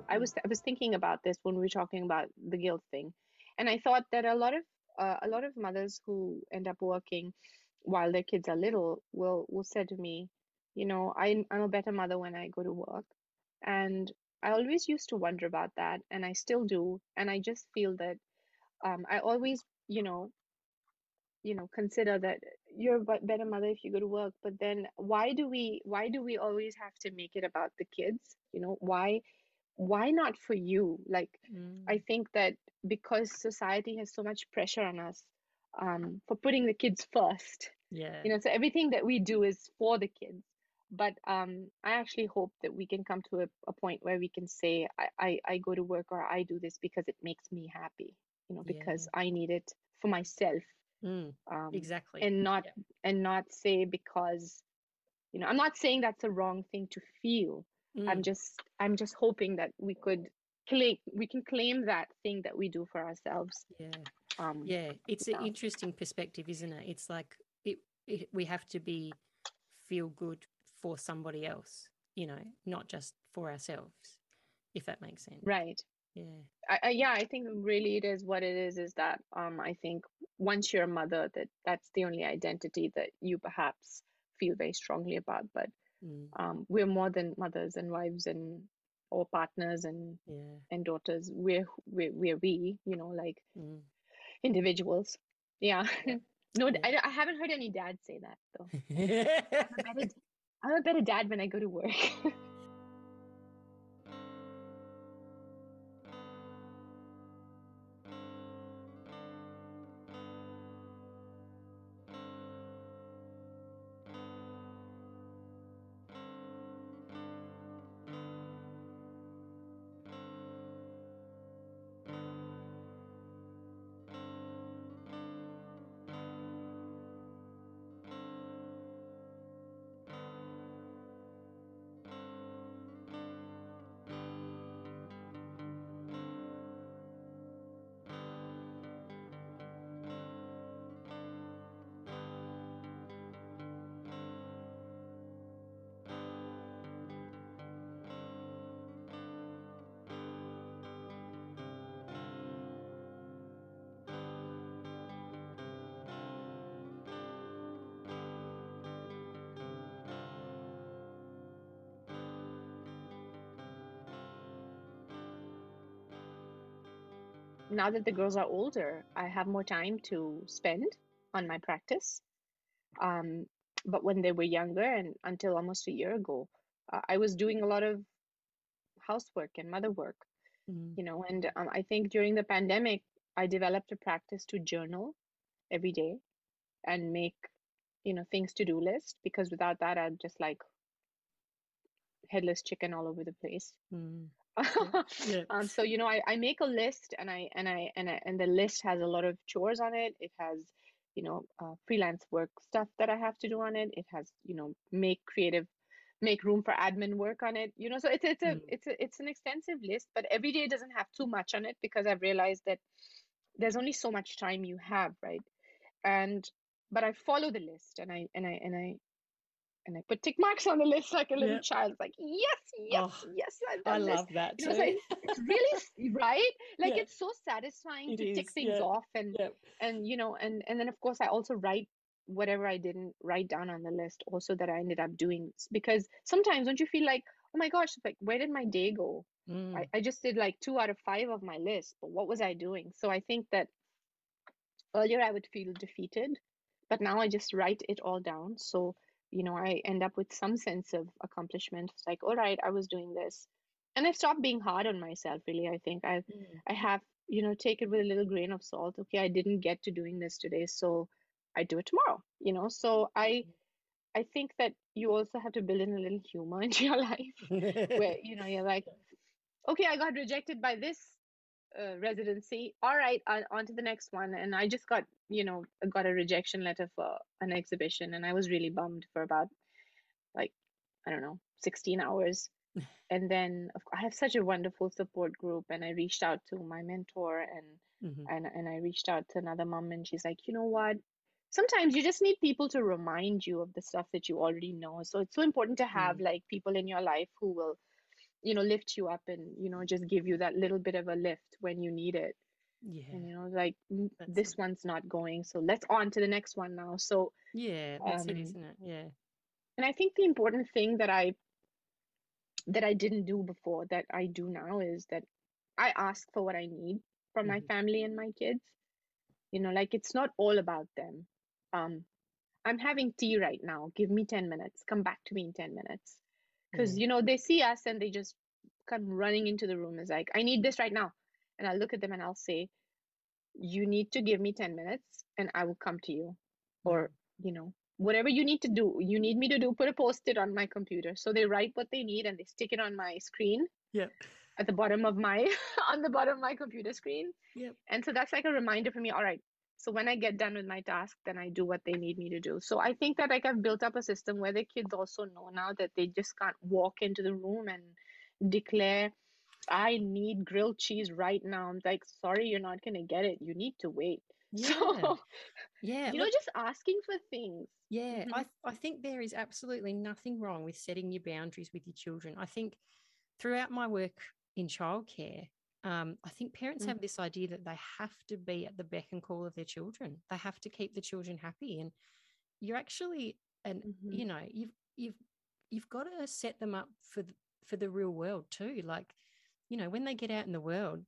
S2: I
S1: Mm,
S2: was I was thinking about this when we were talking about the guilt thing, and I thought that a lot of uh, a lot of mothers who end up working while their kids are little will will say to me, you know, I'm I'm a better mother when I go to work, and I always used to wonder about that, and I still do, and I just feel that um, I always, you know, you know, consider that you're a better mother if you go to work, but then why do we why do we always have to make it about the kids? You know, why why not for you? Like I
S1: mm,
S2: think that because society has so much pressure on us um, for putting the kids first,
S1: yeah,
S2: you know, so everything that we do is for the kids. But um, I actually hope that we can come to a, a point where we can say, I, I, I go to work or I do this because it makes me happy, you know,
S1: yeah.
S2: because I need it for myself,
S1: Mm,
S2: um,
S1: exactly.
S2: and not
S1: Yeah.
S2: and not say because, you know, I'm not saying that's a wrong thing to feel. I'm
S1: Mm,
S2: just I'm just hoping that we could claim we can claim that thing that we do for ourselves.
S1: yeah.
S2: Um,
S1: Yeah. It's an interesting perspective, isn't it? It's like it, it we have to be feel good for somebody else, you know, not just for ourselves, if that makes sense.
S2: right.
S1: Yeah.
S2: I, I, yeah, I think really it is what it is. Is that um, I think once you're a mother, that that's the only identity that you perhaps feel very strongly about. But
S1: Mm,
S2: um, we're more than mothers and wives and or partners and
S1: yeah.
S2: and daughters. We're we're we're we, you know, like
S1: Mm,
S2: individuals. Yeah.
S1: yeah. *laughs*
S2: No,
S1: Yeah.
S2: I, I haven't heard any dads say that though. *laughs* I'm a better I'm a better dad when I go to work. *laughs* now that the girls are older, I have more time to spend on my practice. Um, but when they were younger and until almost a year ago, uh, I was doing a lot of housework and mother work,
S1: Mm,
S2: you know, and um, I think during the pandemic, I developed a practice to journal every day and make, you know, things to do list because without that, I'd just like headless chicken all over the place.
S1: mm, yeah. *laughs*
S2: Um, so you know, I, I make a list and I and I and I and the list has a lot of chores on it. It has, you know, uh, freelance work stuff that I have to do on it. It has, you know, make creative, make room for admin work on it. You know, so it's it's a
S1: Mm,
S2: it's a it's an extensive list, but every day doesn't have too much on it because I've realized that there's only so much time you have, right? And but I follow the list and I and I and I and I put tick marks on the list like a little
S1: yeah.
S2: child. It's like, yes, yes,
S1: Oh,
S2: yes, I've
S1: I
S2: done this.
S1: love that too.
S2: it's like it's really *laughs* right. Like
S1: yeah,
S2: it's so satisfying
S1: it
S2: to tick things
S1: Yeah.
S2: off and and you know and and then of course I also write whatever I didn't write down on the list also that I ended up doing because sometimes don't you feel like oh my gosh like where did my day go?
S1: Mm,
S2: I, I just did like two out of five of my list, but what was I doing? So I think that earlier I would feel defeated, but now I just write it all down. So, you know, I end up with some sense of accomplishment. It's like, all right, I was doing this. And I've stopped being hard on myself, really. I think I
S1: mm,
S2: I have, you know, take it with a little grain of salt. Okay, I didn't get to doing this today, so I do it tomorrow, you know. So I
S1: mm,
S2: I think that you also have to build in a little humor *laughs* into your life where *laughs* you know you're like, okay, I got rejected by this uh, residency. All right, uh, on to the next one. And I just got you know got a rejection letter for an exhibition, and I was really bummed for about like I don't know 16 hours. *laughs* and then of course, I have such a wonderful support group, and I reached out to my mentor and
S1: Mhm.
S2: and and I reached out to another mom, and she's like, you know what? Sometimes you just need people to remind you of the stuff that you already know. So it's so important to have like people in your life who will, you know, lift you up and you know just give you that little bit of a lift when you need it.
S1: Yeah.
S2: And you know, like "Mm,
S1: That's
S2: this
S1: it.
S2: one's not going, so let's on to the next one now. So
S1: Yeah, that's it,
S2: um,
S1: isn't it? Yeah.
S2: and I think the important thing that I that I didn't do before that I do now is that I ask for what I need from my
S1: Mhm.
S2: family and my kids. You know, like it's not all about them. Um, I'm having tea right now. Give me 10 minutes. Come back to me in 10 minutes. Because,
S1: Yeah. Mm.
S2: you know, they see us and they just come running into the room. It's like, I need this right now. And I'll look at them and I'll say, You need to give me 10 minutes and I will come to you. Mm. Or, you know, whatever you need to do, you need me to do, put a post it on my computer. So they write what they need and they stick it on my screen
S1: yeah
S2: at the bottom of my *laughs* on the bottom of my computer screen.
S1: yeah
S2: And so that's like a reminder for me, all right. So when I get done with my task, then I do what they need me to do. So I think that like I've built up a system where the kids also know now that they just can't walk into the room and declare, I need grilled cheese right now. I'm like, sorry, you're not gonna get it. You need to wait. *laughs*
S1: Yeah.
S2: So
S1: Yeah.
S2: you know, just asking for things.
S1: Yeah,
S2: Mhm.
S1: I, I think there is absolutely nothing wrong with setting your boundaries with your children. I think throughout my work in childcare, um, I think parents
S2: Mm.
S1: have this idea that they have to be at the beck and call of their children. They have to keep the children happy, and you're actually, and
S2: Mhm.
S1: you know, you've you've you've got to set them up for the, for the real world too. Like, you know, when they get out in the world,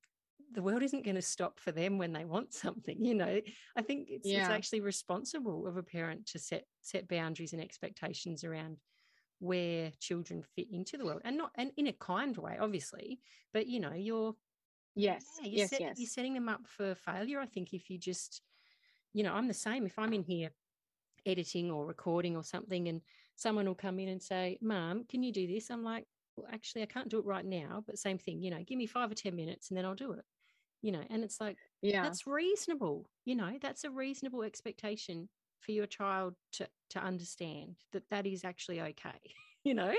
S1: the world isn't going to stop for them when they want something. You know, I think it's it's actually responsible of a parent to set set boundaries and expectations around where children fit into the world, and not and in a kind way, obviously. But you know, you're
S2: Yes,
S1: yeah, you're,
S2: yes,
S1: set,
S2: yes.
S1: you're setting them up for failure. I think if you just, you know, I'm the same. If I'm in here editing or recording or something, and someone will come in and say, "Mom, can you do this?" I'm like, "Well, actually, I can't do it right now." But same thing, you know, give me five or ten minutes, and then I'll do it. You know, and it's like
S2: Yeah.
S1: that's reasonable. You know, that's a reasonable expectation for your child to to understand that that is actually okay. *laughs* You know.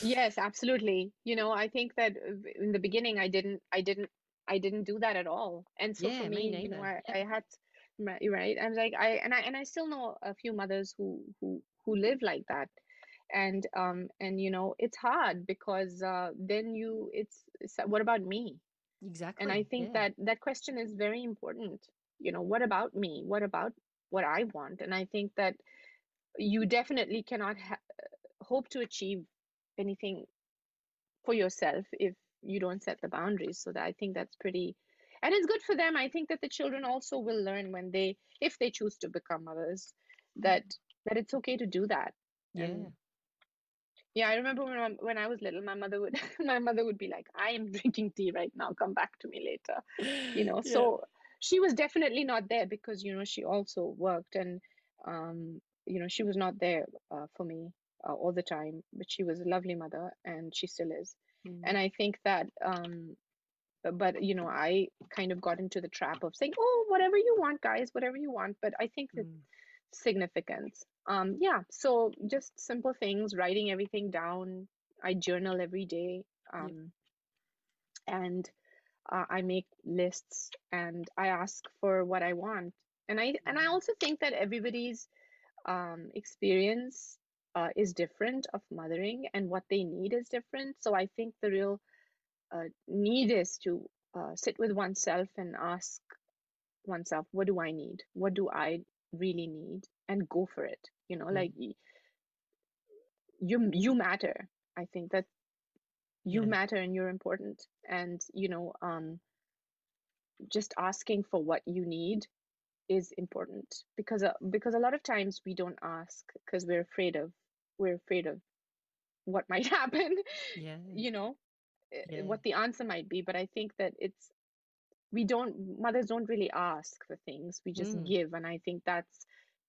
S2: Yes, absolutely. You know, I think that uh, in the beginning, I didn't, I didn't, I didn't do that at all. And so
S1: Yeah,
S2: for
S1: me
S2: me, you know. I. I had, right, right. I was like, I and I and I still know a few mothers who who who live like that, and um and you know, it's hard because uh then you, it's, it's what about me?
S1: Exactly.
S2: And I think
S1: yeah.
S2: that that question is very important. You know, what about me? What about what I want? And I think that you definitely cannot ha hope to achieve anything for yourself if you don't set the boundaries. So that I think that's pretty, and it's good for them. I think that the children also will learn when they, if they choose to become mothers, that that it's okay to do that.
S1: yeah.
S2: And yeah, I remember when I, when I was little, my mother would *laughs* my mother would be like, "I am drinking tea right now. Come back to me later." You know, *laughs*
S1: Yeah.
S2: so she was definitely not there because you know she also worked and um you know she was not there uh, for me uh, all the time, but she was a lovely mother and she still is.
S1: Mm.
S2: And I think that um uh, but you know I kind of got into the trap of saying, "Oh, whatever you want, guys, whatever you want." But I think that
S1: Mm.
S2: significance. Um, yeah, so just simple things, writing everything down. I journal every day. Um, and uh, I make lists and I ask for what I want. And I and I
S1: Mm.
S2: also think that everybody's um, experience uh, is different of mothering and what they need is different. So I think the real uh, need is to uh, sit with oneself and ask oneself, what do I need? What do I really need? And go for it. You know,
S1: Mm.
S2: like you you matter. I think that you matter and you're important. And you know, um, just asking for what you need is important because uh, because a lot of times we don't ask because we're afraid of we're afraid of what might *laughs* happen.
S1: Yeah.
S2: You know, uh,
S1: Yeah.
S2: what the answer might be. But I think that it's we don't mothers don't really ask for things we just
S1: Mm.
S2: give and i think that's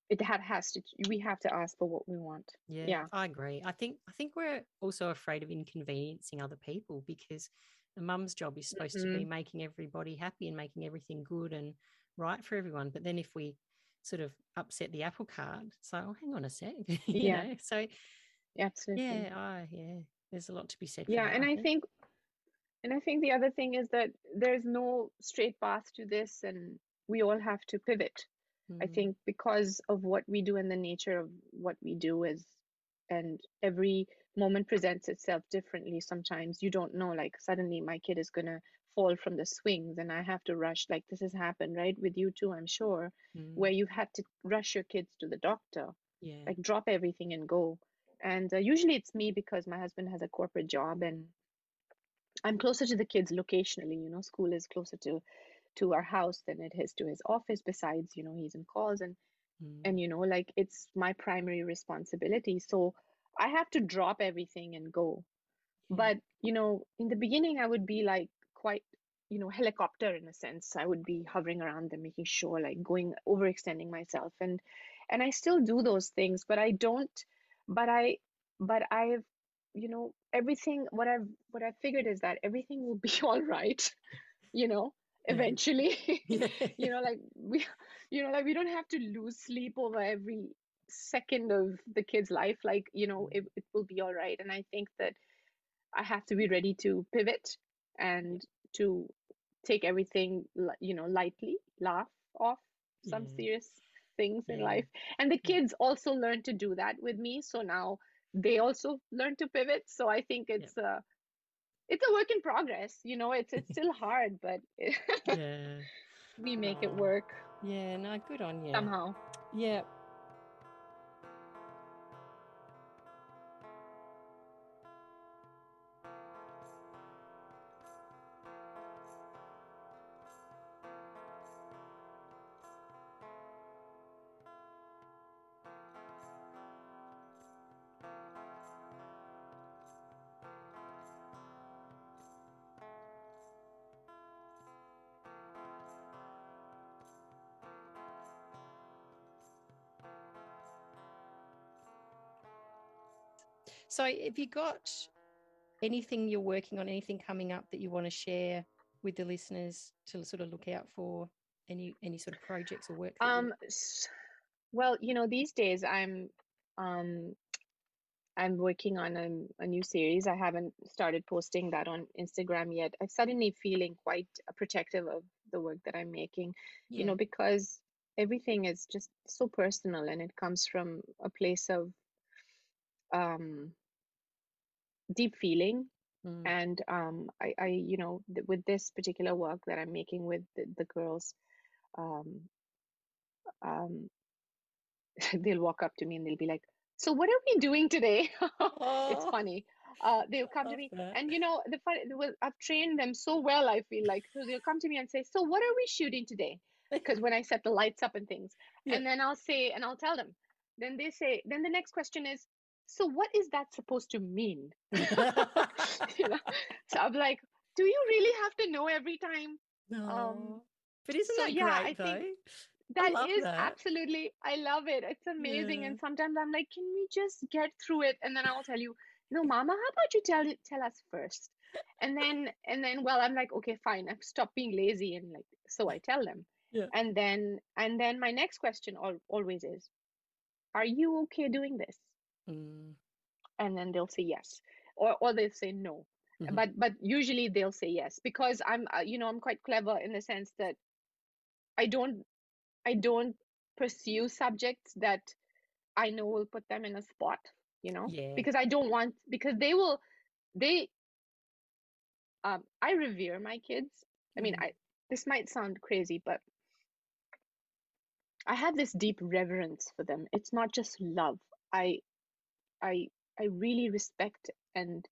S2: it ha- has to we have to ask for what we want
S4: Yeah,
S2: yeah
S4: I agree. I think I think we're also afraid of inconveniencing other people because a mum's job is supposed to be
S2: Mhm.
S4: making everybody happy and making everything good and right for everyone. But then if we sort of upset the apple cart, So like, oh, hang on a sec, *laughs*
S2: Yeah.
S4: know. So
S2: absolutely
S4: yeah, I yeah, there's a lot to be said for
S2: yeah
S4: that.
S2: and i think and i think the other thing is that there's no straight path to this and we all have to pivot i
S4: Mm,
S2: think because of what we do and the nature of what we do is and every moment presents itself differently sometimes you don't know like suddenly my kid is going to fall from the swings and i have to rush like this has happened right with you too i'm sure
S4: mm,
S2: where you've had to rush your kids to the doctor
S4: yeah,
S2: like drop everything and go. And uh, usually it's me because my husband has a corporate job and i'm closer to the kids locationally you know school is closer to to our house than it is to his office besides you know he's in calls and
S4: mm,
S2: and you know like it's my primary responsibility. So i have to drop everything and go.
S4: Yeah,
S2: but you know in the beginning i would be like quite you know helicopter in a sense i would be hovering around them making sure like going overextending myself. And and i still do those things but i don't but i but i've you know everything what i've what i figured is that everything will be *laughs* all right you know eventually. *laughs* You know like *laughs* we you know like we don't have to lose sleep over every second of the kid's life like you know
S4: mm,
S2: it, it will be all right. And i think that i have to be ready to pivot and to take everything you know lightly laugh off some
S4: yeah,
S2: serious things in life. And the
S4: yeah,
S2: kids also learn to do that with me so now they also learn to pivot. So i think
S4: yeah,
S2: it's a it's a work in progress you know it's it's still *laughs* hard but
S4: yeah, *laughs*
S2: we make it ah. work
S4: yeah. No, good on you.
S2: somehow.
S4: Yeah. So, have you got anything you're working on, anything coming up that you want to share with the listeners to sort of look out for? Any any sort of projects or work?
S2: Um well you know these days i'm um i'm working on a, a new series i haven't started posting that on instagram yet i'm suddenly feeling quite protective of the work that i'm making you know because everything is just so personal and it comes from a place of um deep feeling
S4: mm,
S2: and um i i you know th- with this particular work that i'm making with the, the girls um um *laughs* they'll walk up to me and they'll be like so what are we doing today? *laughs* It's
S4: Oh, *laughs*
S2: funny. Uh they'll come to me
S4: that.
S2: and you know the fun well, i've trained them so well i feel like. So they'll come to me and say so what are we shooting today? Because when i set the lights up and things.
S4: Yeah.
S2: and then i'll say and i'll tell them. Then they say then the next question is so what is that supposed to mean *laughs* *laughs* you know so i'm like do you really have to know every time um
S4: no. But isn't
S2: so
S4: that
S2: yeah i
S4: though?
S2: think
S4: that is
S2: that
S4: love
S2: is
S4: that.
S2: absolutely i love it it's amazing
S4: Yeah.
S2: and sometimes i'm like can we just get through it and then i'll tell you no mama how about you tell it tell us first and then and then well i'm like okay fine i've stopped being lazy and like so i tell them
S4: Yeah.
S2: and then and then my next question al- always is are you okay doing this
S4: Mm,
S2: and then they'll say yes or or they'll say no.
S4: Mhm,
S2: but but usually they'll say yes because i'm uh, you know i'm quite clever in the sense that i don't i don't pursue subjects that i know will put them in a spot you know?
S4: Yeah.
S2: because i don't want because they will they um i revere my kids. I mean
S4: Mm.
S2: i this might sound crazy but i have this deep reverence for them. It's not just love. I i i really respect and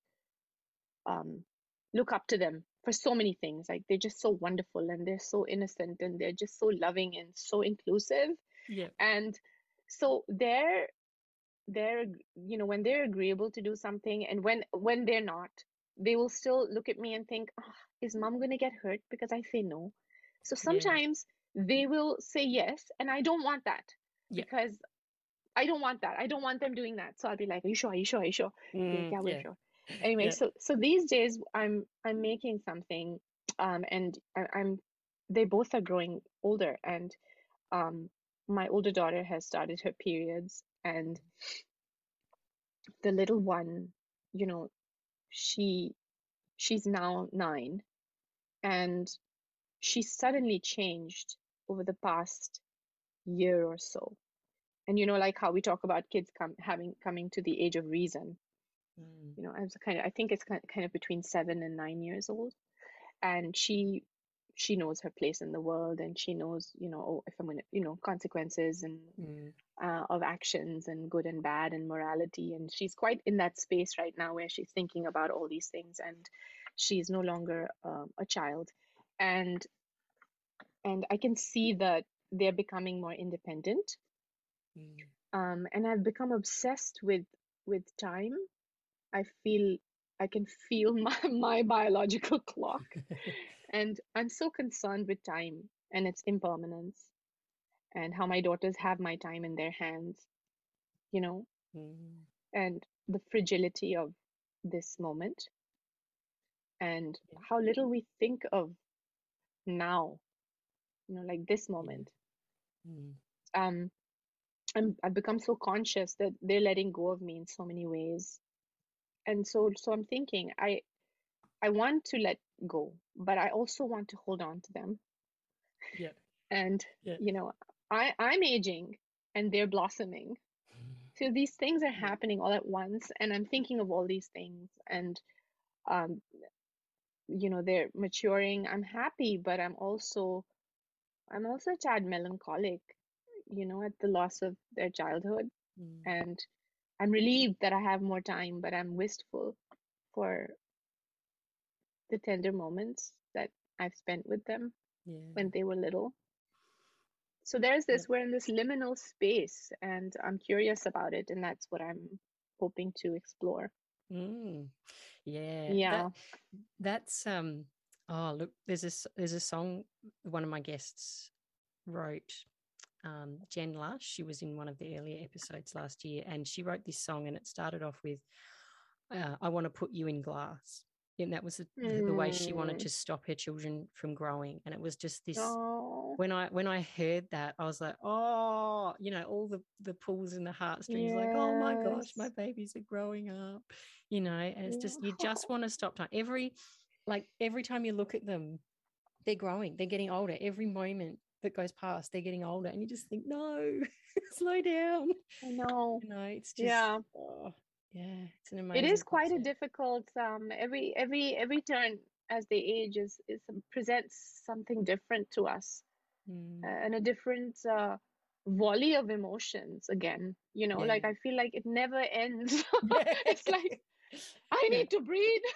S2: um look up to them for so many things like they're just so wonderful and they're so innocent and they're just so loving and so inclusive
S4: Yeah.
S2: and so they're they're you know when they're agreeable to do something and when when they're not they will still look at me and think oh, is mom going to get hurt because i say no so
S4: Yeah.
S2: sometimes they will say yes and i don't want that
S4: Yeah.
S2: because I don't want that. I don't want them doing that. So I'll be like, Are you sure? Are you sure? Are you sure?
S1: Mm,
S2: yeah, we're
S1: yeah.
S2: sure. Anyway,
S1: Yeah.
S2: so so these days I'm I'm making something, um, and I, I'm they both are growing older, and um, my older daughter has started her periods, and the little one, you know, she she's now nine, and she suddenly changed over the past year or so. And you know, like how we talk about kids come having coming to the age of reason.
S1: Mm,
S2: You know, I was kind of I think it's kind kind of between seven and nine years old, and she she knows her place in the world, and she knows you know oh, if I'm gonna you know consequences and
S1: mm,
S2: uh, of actions and good and bad and morality. And she's quite in that space right now where she's thinking about all these things and she's no longer um, a child. And and I can see that they're becoming more independent.
S1: Mm,
S2: Um, and I've become obsessed with with time. I feel I can feel *laughs* my, my biological clock. *laughs* And I'm so concerned with time and its impermanence and how my daughters have my time in their hands, you know,
S1: mm,
S2: and the fragility of this moment and how little we think of now, you know, like this moment.
S1: mm,
S2: Um, I'm, I've become so conscious that they're letting go of me in so many ways. And so, so I'm thinking, I, I want to let go, but I also want to hold on to them.
S1: Yeah. *laughs*
S2: And,
S1: Yeah.
S2: you know, I, I'm aging and they're blossoming. So these things are happening all at once, and I'm thinking of all these things, and um, you know, they're maturing. I'm happy, but I'm also, I'm also a tad melancholic, you know, at the loss of their childhood,
S1: mm,
S2: and I'm relieved that I have more time, but I'm wistful for the tender moments that I've spent with them
S1: yeah.
S2: when they were little. So there's
S1: Yeah.
S2: this, we're in this liminal space, and I'm curious about it, and that's what I'm hoping to explore.
S1: Mm, yeah.
S2: Yeah.
S1: That, that's um oh look, there's a s- there's a song one of my guests wrote. Um, Jen Lush, she was in one of the earlier episodes last year, and she wrote this song, and it started off with, uh, "I want to put you in glass," and that was the, the, the way she wanted
S2: Mm.
S1: to stop her children from growing, and it was just this
S2: Oh,
S1: when I when I heard that, I was like, oh, you know, all the the pulls in the heartstrings, like, oh my gosh, my babies are growing up, you know, and it's just you just want to stop time. Every like every time you look at them, they're growing, they're getting older. Every moment that goes past, they're getting older, and you just think, no, *laughs* slow down.
S2: I know.
S1: You know, it's just
S2: Yeah.
S1: oh, yeah, it's an
S2: It
S1: amazing.
S2: is quite a difficult, um, every every every turn as they age is is presents something different to us,
S1: Mm,
S2: uh, and a different uh, volley of emotions again. You know, like I feel like it never ends. *laughs*
S1: Yeah. *laughs*
S2: It's like I
S1: Yeah.
S2: need to breathe.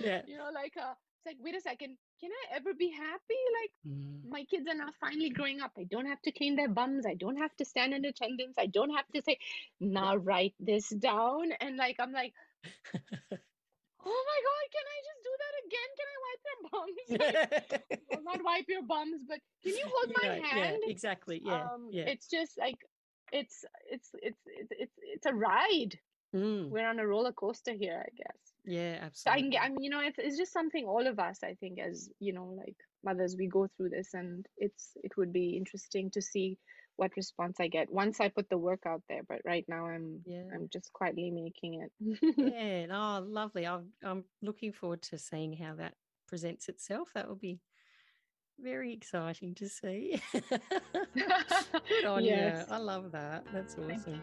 S1: yeah.
S2: You know, like uh, it's like wait a second, can I ever be happy? Like
S1: Mm,
S2: my kids are now finally growing up. I don't have to clean their bums. I don't have to stand in attendance. I don't have to say, now write this down. And like, I'm like, *laughs* oh my God, can I just do that again? Can I wipe their bums? *laughs* Like, *laughs* well, not wipe your bums, but can you hold my hand?
S1: Yeah, exactly. Yeah.
S2: Um,
S1: yeah.
S2: It's just like, it's, it's, it's, it's, it's, it's a ride.
S1: Mm,
S2: We're on a roller coaster here, I guess.
S1: Yeah,
S2: So I can
S1: absolutely.
S2: get, I mean, you know, it's, it's just something all of us, I think, as, you know, like mothers, we go through this and it's, it would be interesting to see what response I get once I put the work out there. But right now I'm,
S1: Yeah.
S2: I'm just quietly making it.
S1: yeah. *laughs* Oh, lovely. I'm, I'm looking forward to seeing how that presents itself. That will be very exciting to see. *laughs* Good on *laughs*
S2: Yes.
S1: you. I love that. That's awesome.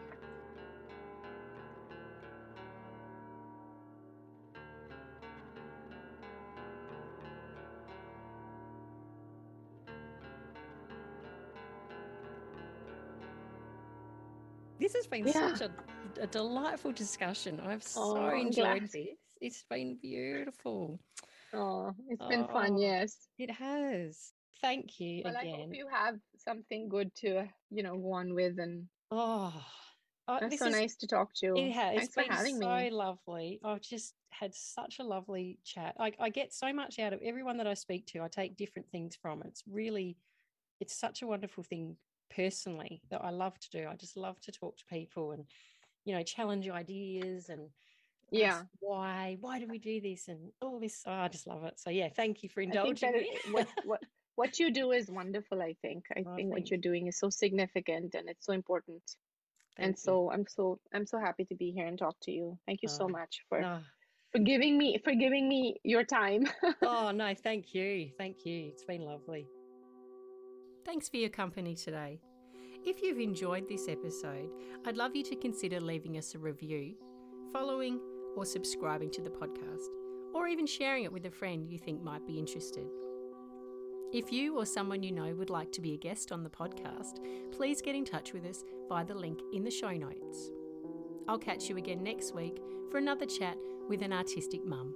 S1: Been
S2: Yeah.
S1: such a, a delightful discussion. I've
S2: Oh,
S1: so enjoyed this. It's been beautiful.
S2: Oh, it's been oh, fun.
S1: Oh,
S2: Yes.
S1: It has. Thank you
S2: Well, I hope you have something good to, you know, go on with. And
S1: Oh, oh,
S2: that's so
S1: is
S2: nice to talk to you.
S1: It has.
S2: Thanks
S1: It's been
S2: having
S1: so
S2: me.
S1: lovely. I've just had such a lovely chat. I, I get so much out of everyone that I speak to. I take different things from. it. It's really, it's such a wonderful thing
S4: personally that I love to do. I just love to talk to people and, you know, challenge ideas and
S2: yeah.
S4: why why do we do this and all this. Oh, i just love it. So yeah thank you for indulging me.
S2: what *laughs* what what you do is wonderful i think. I
S4: Oh,
S2: think what you're doing is so significant and it's so important.
S4: Thank
S2: and
S4: you.
S2: so i'm so i'm so happy to be here and talk to you. Thank you so
S4: Oh,
S2: much for
S4: no.
S2: for giving me for giving me your time. *laughs*
S4: Oh no thank you. Thank you. It's been lovely
S1: Thanks for your company today. If you've enjoyed this episode, I'd love you to consider leaving us a review, following or subscribing to the podcast, or even sharing it with a friend you think might be interested. If you or someone you know would like to be a guest on the podcast, please get in touch with us via the link in the show notes. I'll catch you again next week for another chat with an artistic mum.